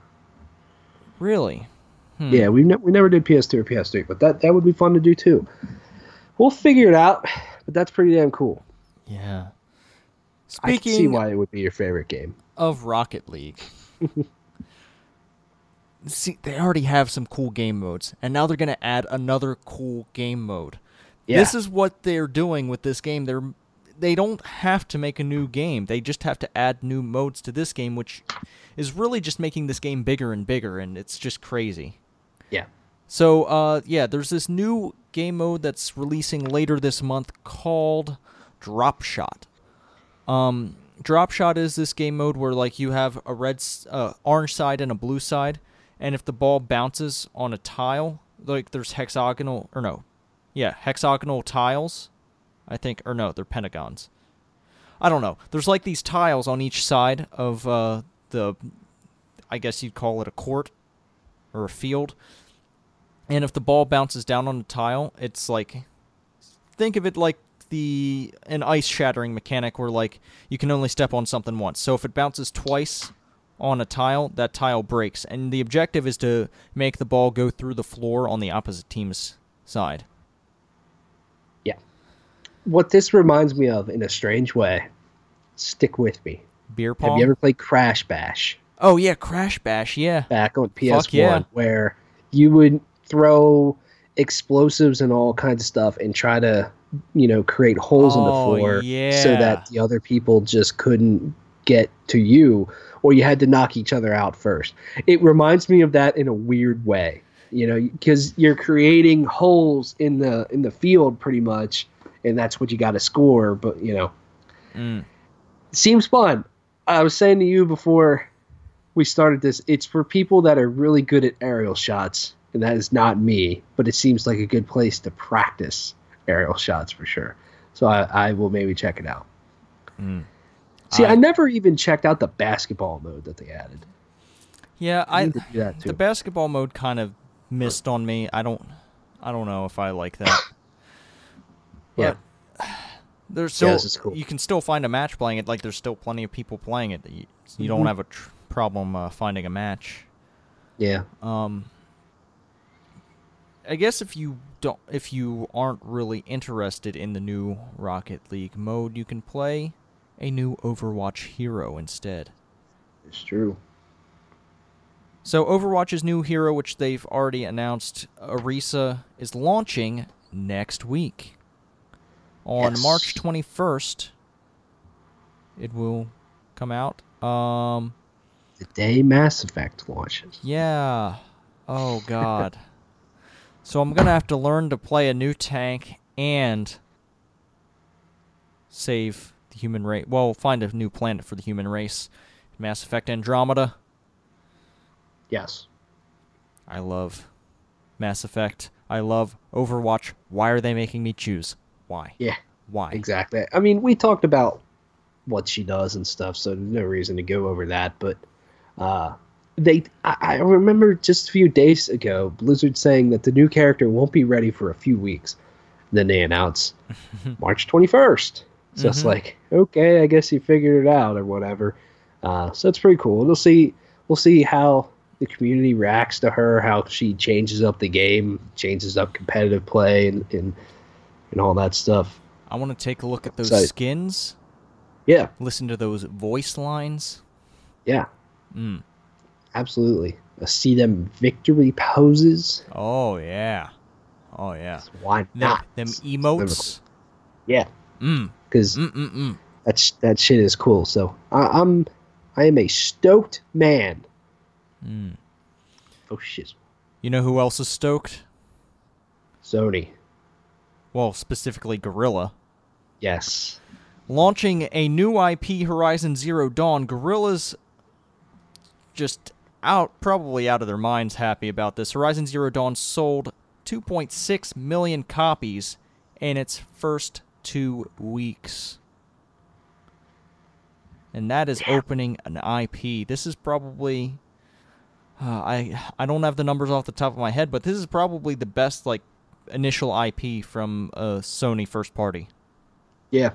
Really? Hmm. Yeah, we ne- we never did PS2 or PS3, but that that would be fun to do too. We'll figure it out, but that's pretty damn cool. Yeah. I can see why it would be your favorite game. of Rocket League. See, they already have some cool game modes, and now they're going to add another cool game mode. Yeah. This is what they're doing with this game. They're they don't have to make a new game. They just have to add new modes to this game, which is really just making this game bigger and bigger, and it's just crazy. Yeah. So, uh, yeah, there's this new game mode that's releasing later this month called Drop Shot. Um, Drop Shot is this game mode where like you have a red, uh, orange side and a blue side, and if the ball bounces on a tile, like there's hexagonal or no, yeah, hexagonal tiles, I think, or no, they're pentagons. I don't know. There's like these tiles on each side of uh, the, I guess you'd call it a court or a field. And if the ball bounces down on a tile, it's like think of it like the an ice shattering mechanic where like you can only step on something once. So if it bounces twice on a tile, that tile breaks. And the objective is to make the ball go through the floor on the opposite team's side. Yeah. What this reminds me of, in a strange way, stick with me. Beer pong. Have you ever played Crash Bash oh yeah, Crash Bash. Yeah. back on PS1, yeah. where you would throw explosives and all kinds of stuff and try to, you know, create holes in the Oh, floor so that the other people just couldn't get to you, or you had to knock each other out first. It reminds me of that in a weird way, you know, because you're creating holes in the in the field pretty much, and that's what you got to score. But you know, Mm. seems fun. I was saying to you before we started this, it's for people that are really good at aerial shots, and that is not me. But it seems like a good place to practice aerial shots for sure. So I, I will maybe check it out. Mm. See, I, I- never even checked out the basketball mode that they added. Yeah, I I to do that too. the basketball mode kind of missed on me. I don't I don't know if I like that. Yeah. There's still is cool. you can still find a match playing it. Like there's still plenty of people playing it. You, you Mm-hmm. don't have a tr- problem uh, finding a match. Yeah. Um, I guess if you don't, if you aren't really interested in the new Rocket League mode, you can play a new Overwatch hero instead. It's true. So Overwatch's new hero, which they've already announced, Orisa, is launching next week. On Yes. March 21st, it will come out. Um, The day Mass Effect launches. yeah. Oh god. so I'm gonna have to learn to play a new tank and save the human race. Well, find a new planet for the human race. Mass Effect Andromeda. Yes. I love Mass Effect. I love Overwatch. Why are they making me choose? Why? Yeah. Why? Exactly. I mean, we talked about what she does and stuff, so there's no reason to go over that. But uh, they, I, I remember just a few days ago, Blizzard saying that the new character won't be ready for a few weeks. Then they announce March 21st. So it's Mhm. like, okay, I guess you figured it out or whatever. Uh, so it's pretty cool. We'll see. We'll see how the community reacts to her, how she changes up the game, changes up competitive play, and and, and all that stuff. I want to take a look at those skins. Yeah, Listen to those voice lines. yeah. Mm. Absolutely. I see them victory poses. Oh yeah. Oh yeah. Why Them, not? them emotes. Yeah, Mm. because Mm mm mm. that sh- that shit is cool. So I, I'm I am a stoked man. Mm. Oh shit, You know who else is stoked? Sony. Well, specifically Guerrilla. Yes. Launching a new IP, Horizon Zero Dawn, Guerrilla's just out, probably out of their minds happy about this. Horizon Zero Dawn sold 2.6 million copies in its first two weeks. And that is opening an IP. This is probably. Uh, I I don't have the numbers off the top of my head, but this is probably the best like initial IP from a Sony first party. Yeah.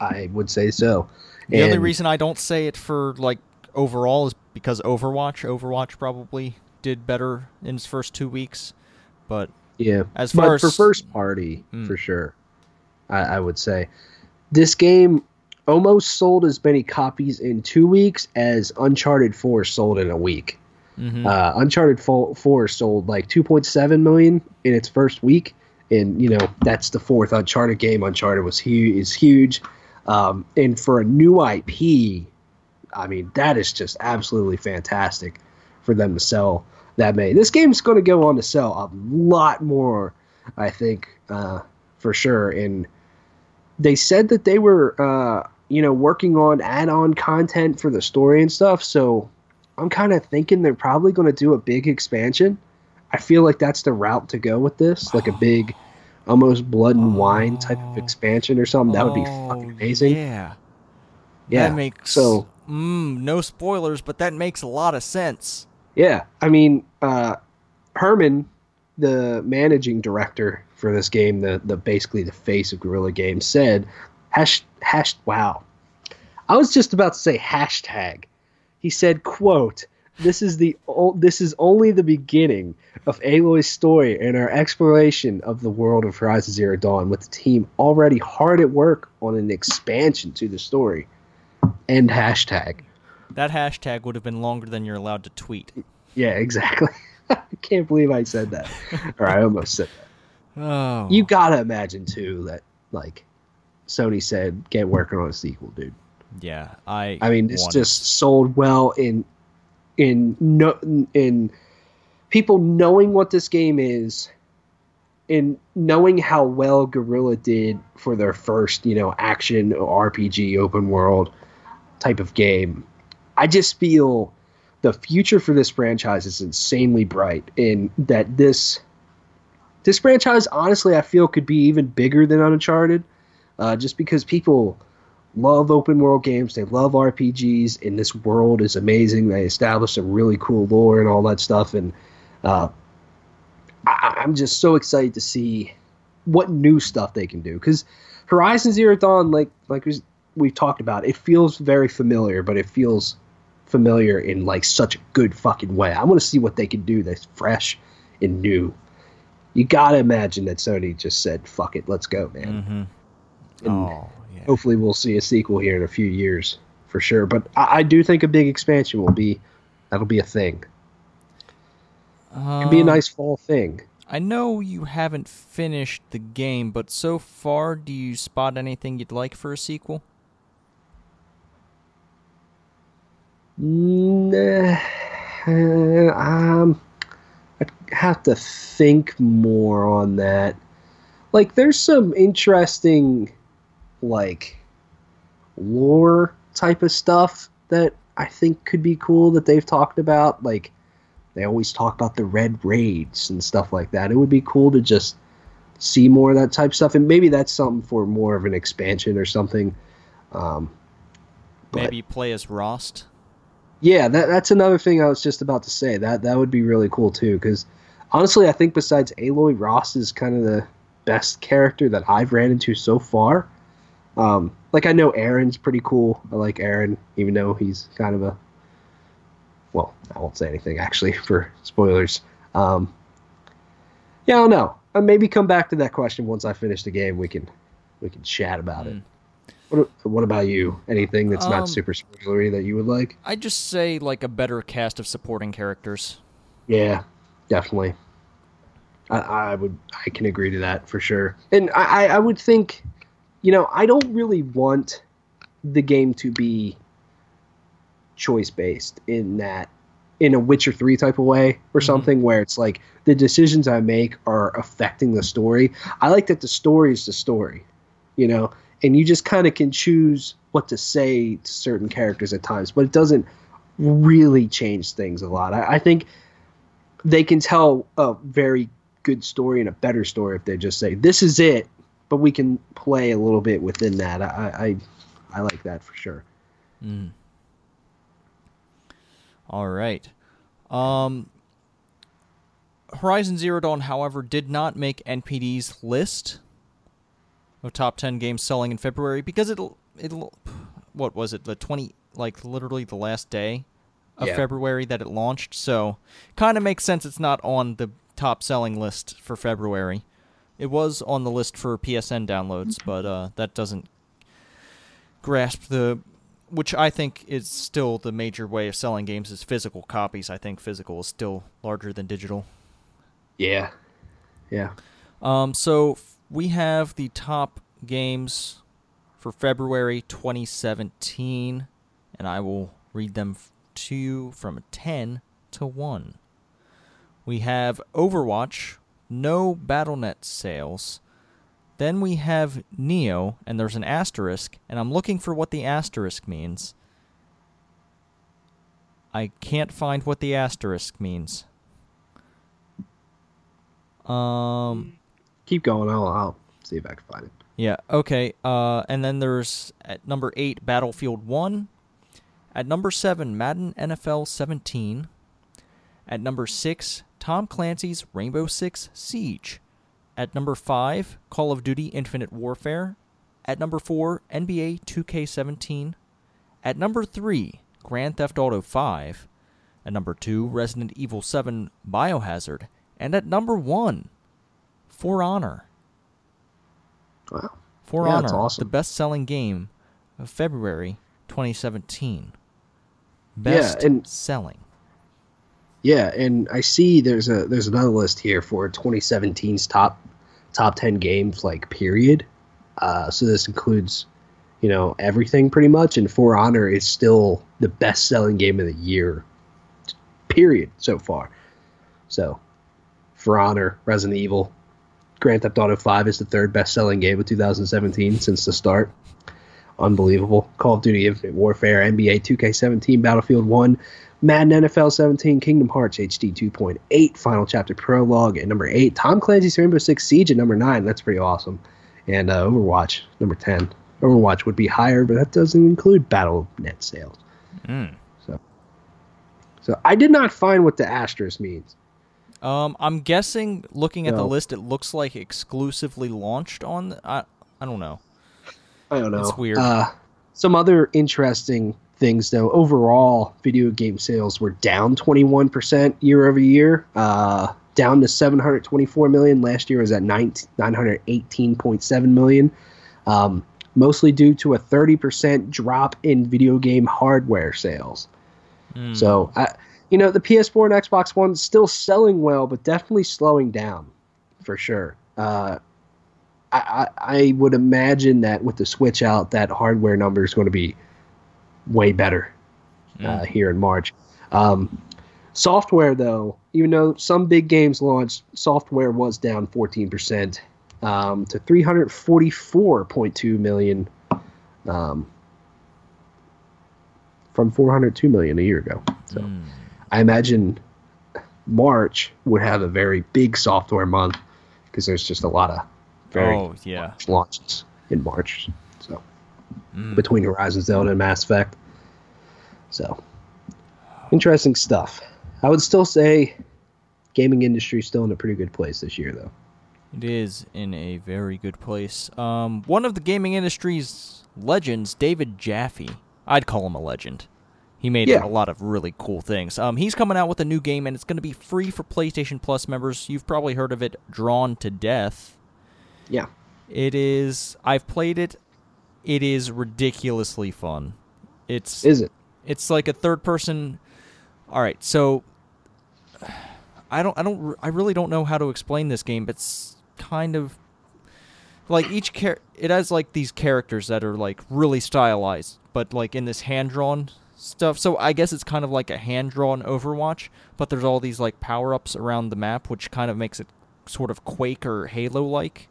I would say so. The only reason I don't say it for like overall is because Overwatch. Overwatch probably did better in its first two weeks, but Yeah. As but far for as- first party, Mm. for sure, I, I would say this game almost sold as many copies in two weeks as Uncharted Four sold in a week. Mhm. Uh, Uncharted Fo- Four sold like 2.7 million in its first week, and you know that's the fourth Uncharted game. Uncharted was huge, is huge, um, and for a new IP, I mean that is just absolutely fantastic for them to sell that many. This game's going to go on to sell a lot more, I think, uh, for sure. And they said that they were, uh, you know, working on add-on content for the story and stuff. So I'm kind of thinking they're probably going to do a big expansion. I feel like that's the route to go with this, like a big, almost blood and wine type of Oh. expansion or something. That would be Oh, fucking amazing. Yeah. Yeah, That makes so- mm, no spoilers, but that makes a lot of sense. Yeah, I mean, uh, Hermen, the managing director for this game, the the basically the face of Guerrilla Games, said, "Hash hash wow." I was just about to say hashtag. He said, "quote This is the o- this is only the beginning of Aloy's story and our exploration of the world of Horizon Zero Dawn, with the team already hard at work on an expansion to the story." End hashtag. That hashtag would have been longer than you're allowed to tweet. Yeah, exactly. I can't believe I said that. or I almost said that. Oh. You gotta imagine too that like Sony said, get working on a sequel, dude. Yeah, I. I mean, it's want it. just sold well in in no in people knowing what this game is, in knowing how well Guerrilla did for their first, you know, action RPG open world type of game. I just feel the future for this franchise is insanely bright, and that this this franchise, honestly, I feel could be even bigger than Uncharted, uh, just because people love open world games. They love RPGs, and this world is amazing. They established a really cool lore and all that stuff, and uh, I, I'm just so excited to see what new stuff they can do. Because Horizon Zero Dawn, like like we- we've talked about, it feels very familiar, but it feels familiar in like such a good fucking way. I want to see what they can do that's fresh and new. You gotta imagine that Sony just said, "Fuck it, let's go, man." Mm-hmm. And Oh. Hopefully we'll see a sequel here in a few years for sure. But I, I do think a big expansion will be that'll be a thing. It'd be a Um, nice fall thing. I know you haven't finished the game, but so far, do you spot anything you'd like for a sequel? Nah, uh, um, I'd have to think more on that. Like, there's some interesting, like, lore type of stuff that I think could be cool that they've talked about. Like, they always talk about the red raids and stuff like that. It would be cool to just see more of that type of stuff, and maybe that's something for more of an expansion or something. Um, Maybe play as Rost. yeah, that that's another thing I was just about to say. That that would be really cool too. Because honestly, I think besides Aloy, Rost is kind of the best character that I've ran into so far. Um, like I know Erend's pretty cool. I like Aaron, even though he's kind of a well, I won't say anything actually for spoilers. Um, yeah, I don't know. Uh, maybe come back to that question once I finish the game. We can we can chat about it. Mm. What, what about you? Anything that's Um, not super spoilery that you would like? I'd just say like a better cast of supporting characters. Yeah, definitely. I, I would I can agree to that for sure. And I I would think, you know, I don't really want the game to be choice based in that in a Witcher 3 type of way or Mhm. something where it's like the decisions I make are affecting the story. I like that the story is the story, you know, and you just kind of can choose what to say to certain characters at times, but it doesn't really change things a lot. I, I think they can tell a very good story and a better story if they just say this is it, but we can play a little bit within that. I I, I like that for sure. Mm. All right. Um, Horizon Zero Dawn, however, did not make NPD's list of top 10 games selling in February because it'll it'll what was it the 20 like literally the last day of Yeah. February that it launched. So, kind of makes sense it's not on the top selling list for February. It was on the list for PSN downloads, but uh, that doesn't grasp the which I think is still the major way of selling games is physical copies. I think physical is still larger than digital. Yeah, yeah. Um, so f- we have the top games for February 2017, and I will read them f- to you from 10 to 1. We have Overwatch, no BattleNet sales. Then we have Nioh, and there's an asterisk, and I'm looking for what the asterisk means. I can't find what the asterisk means. Um. Keep going. I'll I'll see if I can find it. Yeah. Okay. Uh, and then there's at number eight, Battlefield One. At number seven, Madden NFL 17. At number six, Tom Clancy's Rainbow Six Siege. At number five, Call of Duty Infinite Warfare. At number four, NBA 2K17. At number three, Grand Theft Auto 5. At number two, Resident Evil 7 Biohazard. And at number one, For Honor. Wow. For Yeah, Honor, awesome. the best-selling game of February 2017. Yeah, Best and- selling. Yeah, and I see there's a there's another list here for 2017's top top 10 games like period. Uh, so this includes you know everything pretty much and For Honor is still the best selling game of the year period so far. So For Honor, Resident Evil, Grand Theft Auto 5 is the third best selling game of 2017 since the start. Unbelievable. Call of Duty Infinite Warfare, NBA 2K17, Battlefield 1, Madden NFL 17, Kingdom Hearts HD 2.8, Final Chapter Prologue at number 8, Tom Clancy's Rainbow Six Siege at number 9. That's pretty awesome. And uh, Overwatch, number 10. Overwatch would be higher, but that doesn't include Battle net sales. Mm. So I did not find what the asterisk means. Um, I'm guessing, looking at the list, it looks like exclusively launched on. I I don't know. I don't know. It's weird. Uh, some other interesting things though. Overall, video game sales were down 21% year over year, uh, down to 724 million. Last year was at 19, 918.7 million, um, mostly due to a 30% drop in video game hardware sales. Mm. So, I, you know, the PS4 and Xbox One still selling well, but definitely slowing down for sure. Uh, I, I, I would imagine that with the Switch out, that hardware number is going to be way better uh, Mm. here in March. Um, software, though, even though some big games launched, software was down 14% um, to 344.2 million um, from 402 million a year ago. So Mm. I imagine March would have a very big software month because there's just a lot of very Oh yeah. large launches in March. Mm. between Horizon Zelda and Mass Effect. So interesting stuff. I would still say gaming industry is still in a pretty good place this year though. It is in a very good place. Um, one of the gaming industry's legends, David Jaffe. I'd call him a legend. He made Yeah. a lot of really cool things. Um, he's coming out with a new game, and it's going to be free for PlayStation Plus members. You've probably heard of it, Drawn to Death. Yeah. It is. I've played it. It is ridiculously fun. It's Is it? it's like a third person all right so i don't i don't i really don't know how to explain this game but it's kind of like each char- it has like these characters that are like really stylized but like in this hand drawn stuff so i guess it's kind of like a hand drawn overwatch but there's all these like power ups around the map which kind of makes it sort of quake or halo like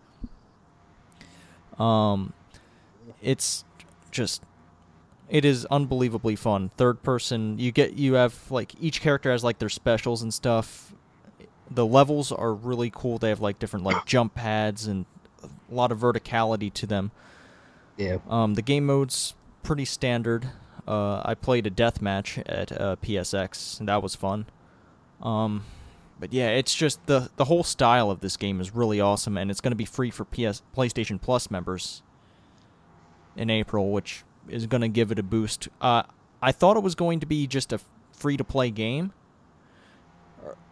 um it's just it is unbelievably fun. Third person, you get you have like each character has like their specials and stuff. The levels are really cool. They have like different like jump pads and a lot of verticality to them. Yeah. Um, the game mode's pretty standard. Uh, I played a death match at uh, PSX, and that was fun. Um, but yeah, it's just the the whole style of this game is really awesome, and it's going to be free for PS PlayStation Plus members in April, which is going to give it a boost. Uh, I thought it was going to be just a free to play game.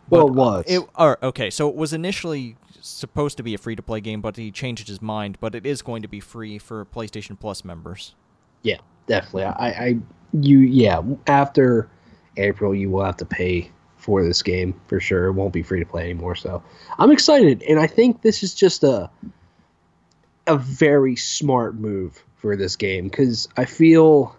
Well, it was. It, or, okay, so it was initially supposed to be a free to play game, but he changed his mind. But it is going to be free for PlayStation Plus members. Yeah, definitely. I, I, you, yeah. After April, you will have to pay for this game for sure. It won't be free to play anymore. So I'm excited, and I think this is just a a very smart move for this game because I feel,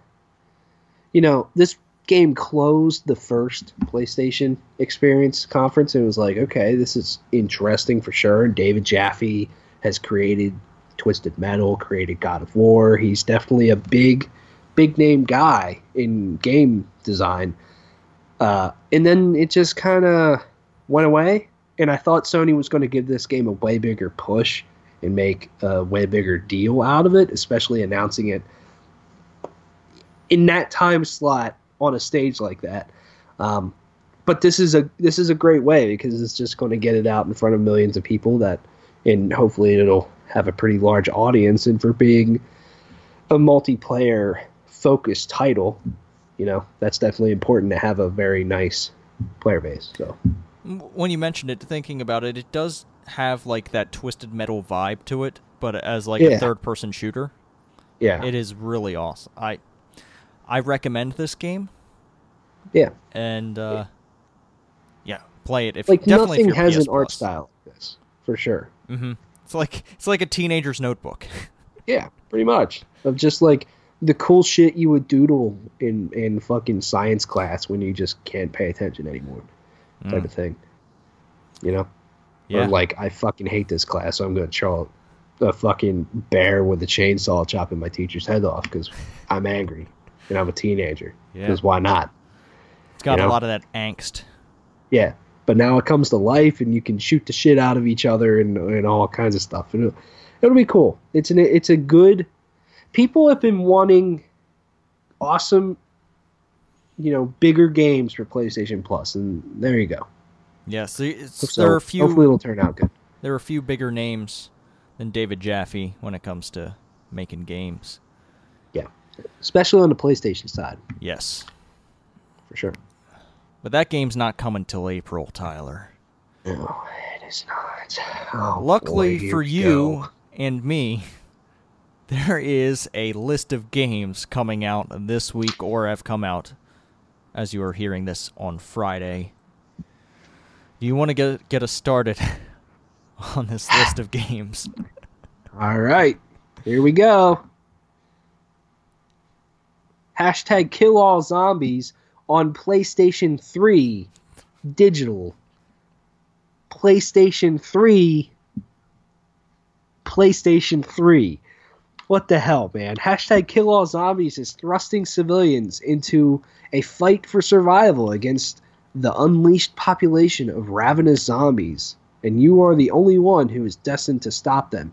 you know, this game closed the first PlayStation Experience conference, and it was like, okay, this is interesting for sure. David Jaffe has created Twisted Metal, created God of War. He's definitely a big, big name guy in game design. Uh, and then it just kind of went away. And I thought Sony was going to give this game a way bigger push and make a way bigger deal out of it, especially announcing it in that time slot on a stage like that. Um, but this is a this is a great way because it's just going to get it out in front of millions of people that, and hopefully it'll have a pretty large audience. And for being a multiplayer focused title, you know that's definitely important to have a very nice player base. So When you mentioned it, thinking about it, it does have like that Twisted Metal vibe to it, but as like a third person shooter. yeah, It is really awesome. I I recommend this game yeah, and uh, yeah, play it if like definitely nothing you're has PS an art Plus. style like this for sure. Mm-hmm. It's like it's like a teenager's notebook. Yeah, pretty much. Of just like the cool shit you would doodle in in fucking science class when you just can't pay attention anymore, type Mm. of thing. You know, Yeah. or like I fucking hate this class, so I'm gonna draw a fucking bear with a chainsaw chopping my teacher's head off because I'm angry and I'm a teenager. Yeah. Because why not? It's got you a lot of that angst. Yeah. But now it comes to life, and you can shoot the shit out of each other and, and all kinds of stuff. It'll, it'll be cool. It's an it's a good. People have been wanting awesome, you know, bigger games for PlayStation Plus, and there you go. Yeah, so So there are a few hopefully it'll turn out good. there are a few bigger names than David Jaffe when it comes to making games. Yeah. especially on the PlayStation side, Yes. for sure. But that game's not coming till April, Tyler. No, it is not. Oh, Luckily boy, for you go. and me, there is a list of games coming out this week or have come out as you are hearing this on Friday. You want to get get us started on this list of games? All right, here we go. Hashtag kill all zombies on PlayStation 3 digital. PlayStation 3. PlayStation 3. What the hell, man? Hashtag kill all zombies is thrusting civilians into a fight for survival against the unleashed population of ravenous zombies, and you are the only one who is destined to stop them.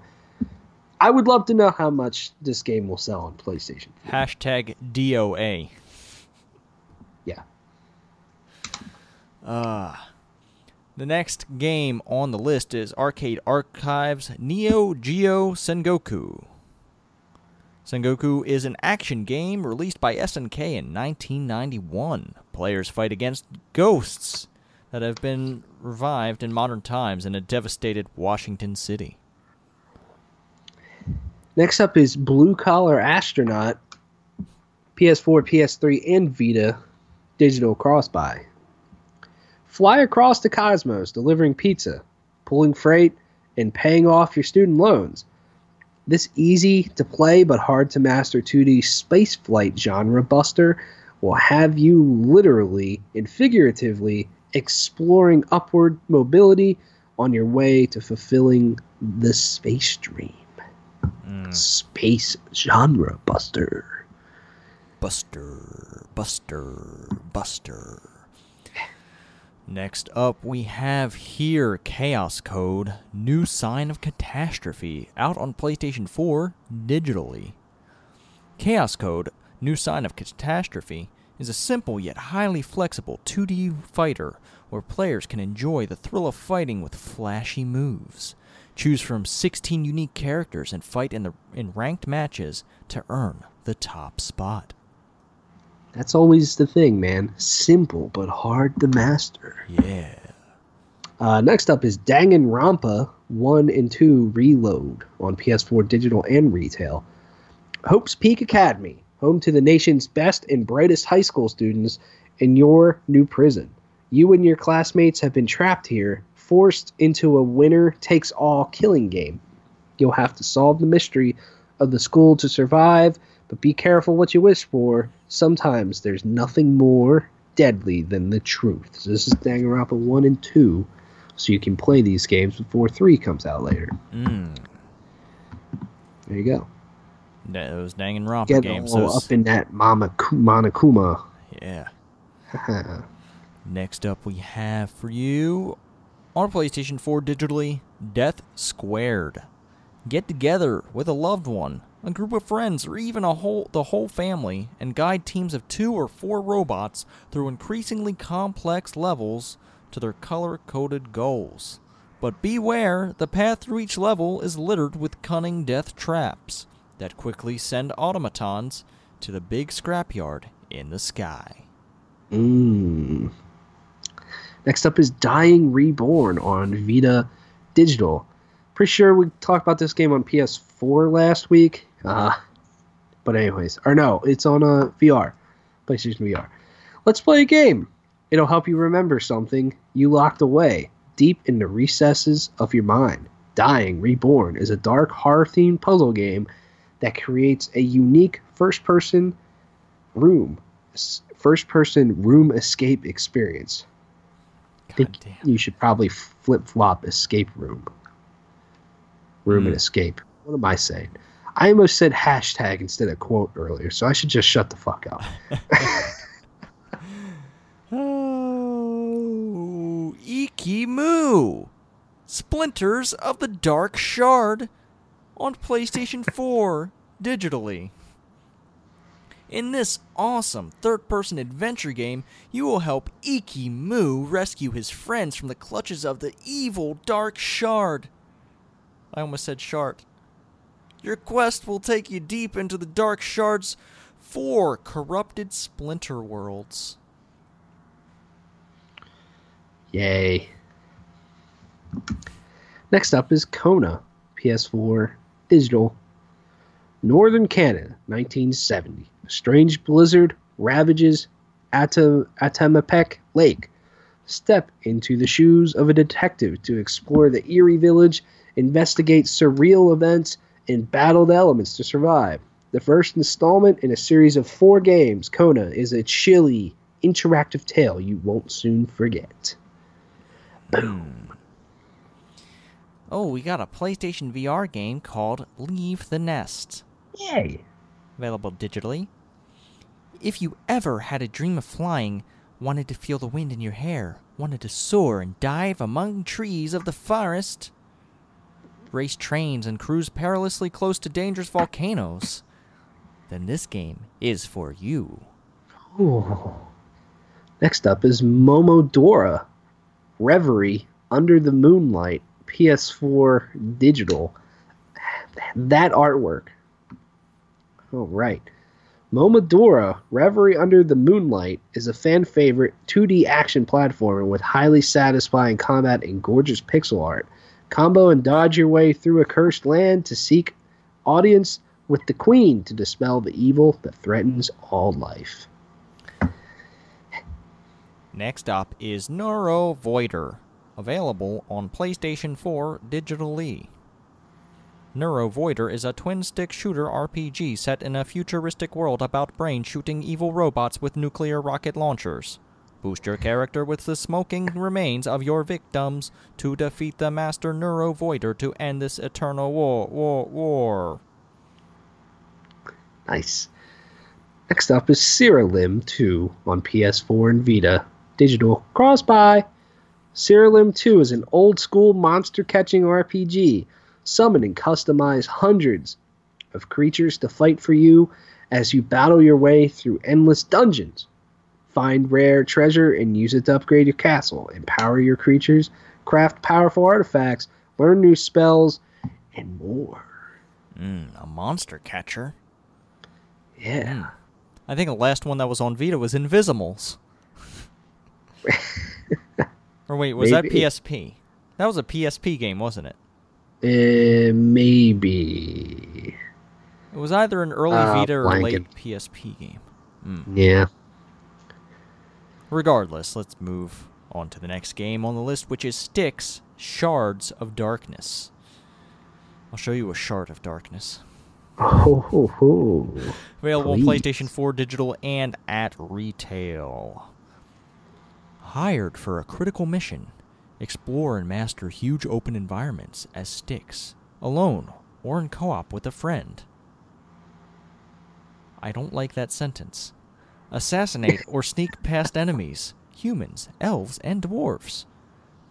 I would love to know how much this game will sell on PlayStation. Hashtag DOA. Yeah. Uh, the next game on the list is Arcade Archives Neo Geo Sengoku. Sengoku is an action game released by SNK in 1991. Players fight against ghosts that have been revived in modern times in a devastated Washington City. Next up is Blue Collar Astronaut, PS4, PS3, and Vita digital cross buy. Fly across the cosmos delivering pizza, pulling freight, and paying off your student loans. This easy to play but hard to master 2D spaceflight genre buster will have you literally and figuratively exploring upward mobility on your way to fulfilling the space dream. Hmm. Space genre buster. Buster, Buster, Buster. Next up, we have here Chaos Code New Sign of Catastrophe, out on PlayStation 4 digitally. Chaos Code New Sign of Catastrophe is a simple yet highly flexible 2D fighter where players can enjoy the thrill of fighting with flashy moves. Choose from 16 unique characters and fight in the in ranked matches to earn the top spot. That's always the thing, man. Simple but hard to master. Yeah. Uh, next up is Danganronpa 1 and 2 Reload on PS4 digital and retail. Hope's Peak Academy, home to the nation's best and brightest high school students in your new prison. You and your classmates have been trapped here, forced into a winner takes all killing game. You'll have to solve the mystery of the school to survive, but be careful what you wish for. Sometimes there's nothing more deadly than the truth. So this is Danganronpa 1 and 2, so you can play these games before 3 comes out later. Mm. There you go. That- Those Danganronpa Get games. all Those, up in that Mama Monokuma. yeah. Next up, we have for you on PlayStation 4 digitally Death Squared. Get together with a loved one, a group of friends, or even a whole the whole family and guide teams of 2 or 4 robots through increasingly complex levels to their color-coded goals. But beware, the path through each level is littered with cunning death traps that quickly send automatons to the big scrapyard in the sky. Mm. Next up is Dying Reborn on Vita Digital. Pretty sure we talked about this game on PS4 last week. Uh, but anyways, or no, it's on a VR, PlayStation VR. Let's play a game. It'll help you remember something you locked away deep in the recesses of your mind. Dying Reborn is a dark horror-themed puzzle game that creates a unique first-person room, first-person room escape experience. I think damn. you should probably flip flop escape room. Room and Hmm. escape. What am I saying? I almost said hashtag instead of quote earlier, so I should just shut the fuck up. Oh, Iki Moo! Splinters of the Dark Shard on PlayStation 4 digitally. In this awesome third person adventure game, you will help Iki Moo rescue his friends from the clutches of the evil Dark Shard. I almost said shard. Your quest will take you deep into the Dark Shard's Four corrupted splinter worlds. Yay. Next up is Kona, PS4 digital. Northern Canada, 1970. A strange blizzard ravages Atam- Atamipek Lake. Step into the shoes of a detective to explore the eerie village, investigate surreal events, and battle the elements to survive. The first installment in a series of four games, Kona is a chilly, interactive tale you won't soon forget. Boom. Oh, we got a PlayStation VR game called Leave the Nest. Yay! Available digitally. If you ever had a dream of flying, wanted to feel the wind in your hair, wanted to soar and dive among trees of the forest, race trains and cruise perilously close to dangerous volcanoes, then this game is for you. Ooh. Next up is Momodora Reverie Under the Moonlight PS4 digital. That artwork. All right. Momodora Reverie Under the Moonlight is a fan favorite 2D action platformer with highly satisfying combat and gorgeous pixel art. Combo and dodge your way through a cursed land to seek audience with the queen to dispel the evil that threatens all life. Next up is Neuro Voider, available on PlayStation 4 digitally. Neuro Voider is a twin stick shooter RPG set in a futuristic world about brain shooting evil robots with nuclear rocket launchers. Boost your character with the smoking remains of your victims to defeat the master Neuro Voider to end this eternal war. War. War. Nice. Next up is Siralim 2 on PS4 and Vita. Digital cross buy. Siralim 2 is an old school monster catching RPG. Summon and hundreds of creatures to fight for you as you battle your way through endless dungeons. Find rare treasure and use it to upgrade your castle. Empower your creatures, craft powerful artifacts, learn new spells, and more. Mm, a monster catcher. Yeah. I think the last one that was on Vita was Invisimals. or wait, was Maybe. that PSP? That was a PSP game, wasn't it? Uh, maybe. It was either an early Uh, Vita or a late. PSP game. Yeah. Regardless, let's move on to the next game on the list, which is Styx Shards of Darkness. I'll show you a shard of darkness. Oh. Available on PlayStation 4 digital and at retail. Hired for a critical mission, explore and master huge open environments as Styx, alone or in co op with a friend. I don't like that sentence. Assassinate or sneak past enemies, humans, elves, and dwarfs,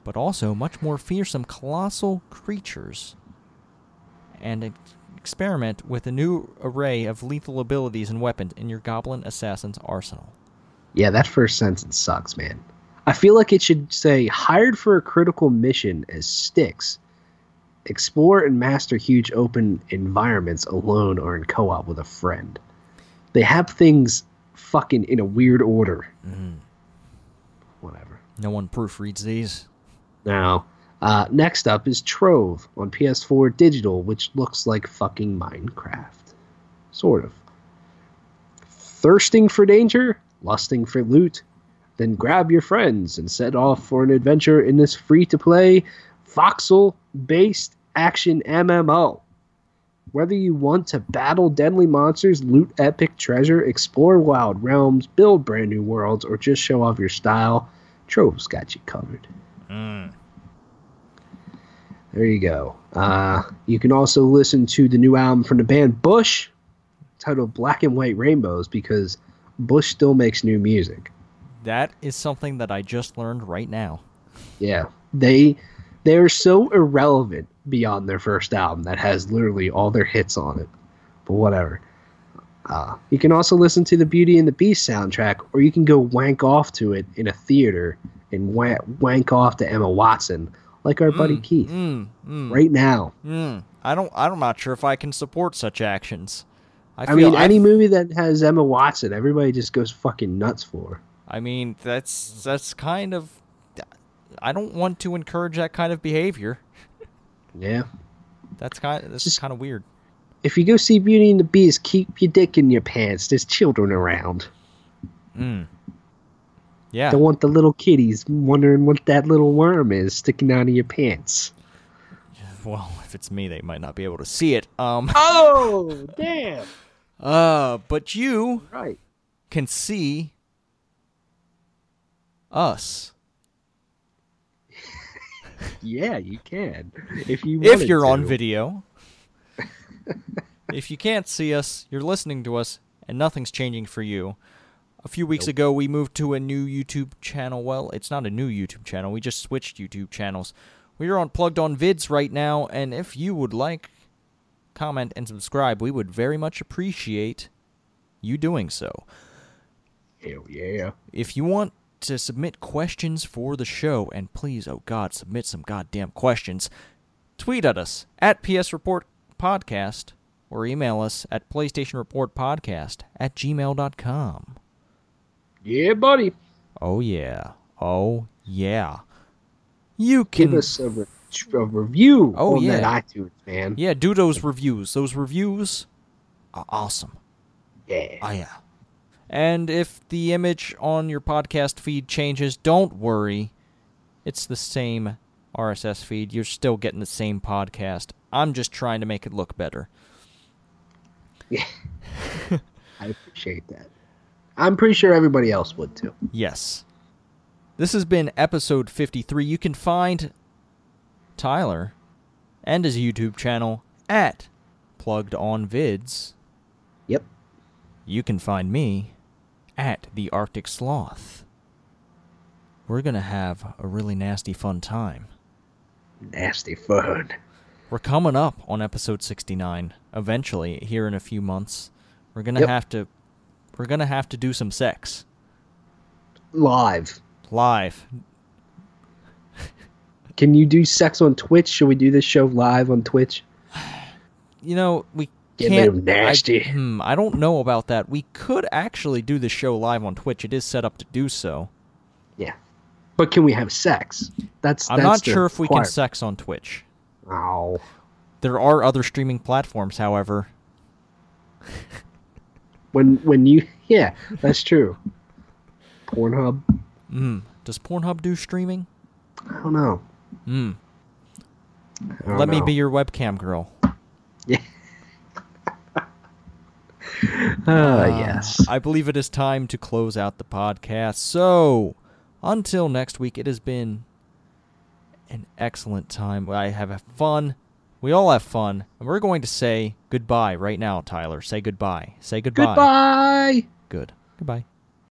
but also much more fearsome colossal creatures and ex- experiment with a new array of lethal abilities and weapons in your goblin assassin's arsenal. Yeah, that first sentence sucks, man. I feel like it should say hired for a critical mission as Styx. Explore and master huge open environments alone or in co op with a friend. They have things fucking in a weird order. Whatever. No one proofreads these. Now, uh, next up is Trove on PS4 digital, which looks like fucking Minecraft. Sort of. Thirsting for danger, lusting for loot, then grab your friends and set off for an adventure in this free to play, voxel based action MMO. Whether you want to battle deadly monsters, loot epic treasure, explore wild realms, build brand new worlds, or just show off your style, Trove's got you covered. There you go. Uh, you can also listen to the new album from the band Bush, titled Black and White Rainbows, because Bush still makes new music. That is something that I just learned right now. Yeah, they they are so irrelevant beyond their first album that has literally all their hits on it. But whatever. Uh, you can also listen to the Beauty and the Beast soundtrack, or you can go wank off to it in a theater and wank, wank off to Emma Watson, like our buddy Keith, Mm, mm, right now. mm. I don't. I'm not sure if I can support such actions. I, I, mean, I- any movie that has Emma Watson, everybody just goes fucking nuts for. I mean, that's that's kind of. I don't want to encourage that kind of behavior. Yeah. That's kind. That's Just- kind of weird. If you go see Beauty and the Beast, keep your dick in your pants. There's children around. Mm. Yeah. Don't want the little kitties wondering what that little worm is sticking out of your pants. Well, if it's me, they might not be able to see it. Um. Oh, damn. Uh. But you Right. can see us Yeah, you can. If you if you're on video. if you can't see us, you're listening to us, and nothing's changing for you. A few weeks Nope. ago, we moved to a new YouTube channel. Well, it's not a new YouTube channel. We just switched YouTube channels. We are on Plugged On Vids right now, and if you would like, comment, and subscribe, we would very much appreciate you doing so. Hell yeah. If you want to submit questions for the show, and please, oh God, submit some goddamn questions, tweet at us at PS Report Podcast or email us at PlayStation Report Podcast at gmail.com. Yeah, buddy. Oh, yeah. Oh, yeah. You can. Give us a, re- a review Oh, on yeah. that iTunes, man. Yeah, do those reviews. Those reviews are awesome. Yeah. Oh, yeah. And if the image on your podcast feed changes, don't worry. It's the same RSS feed. You're still getting the same podcast. I'm just trying to make it look better. Yeah. I appreciate that. I'm pretty sure everybody else would too. Yes. This has been episode 53. You can find Tyler and his YouTube channel at Plugged On Vids. Yep. You can find me at the Arctic Sloth. We're going to have a really nasty fun time. Nasty fun. We're coming up on episode 69 eventually here in a few months. We're going to Yep. have to we're going to have to do some sex Live. live. Can you do sex on Twitch? Should we do this show live on Twitch? You know, we can't nasty. I, hmm, I don't know about that. We could actually do the show live on Twitch. It is set up to do so. Yeah. But can we have sex? That's. I'm that's not sure if we can sex on Twitch. Oh. There are other streaming platforms, however. When when you yeah, that's true. Pornhub. Mm. Does Pornhub do streaming? I don't know. Mm. I don't Let me be your webcam girl. Yeah. Ah, yes. I believe it is time to close out the podcast. So, until next week, it has been an excellent time. I have fun. We all have fun. And we're going to say goodbye right now, Tyler. Say goodbye. Say goodbye. Goodbye. Good. Goodbye.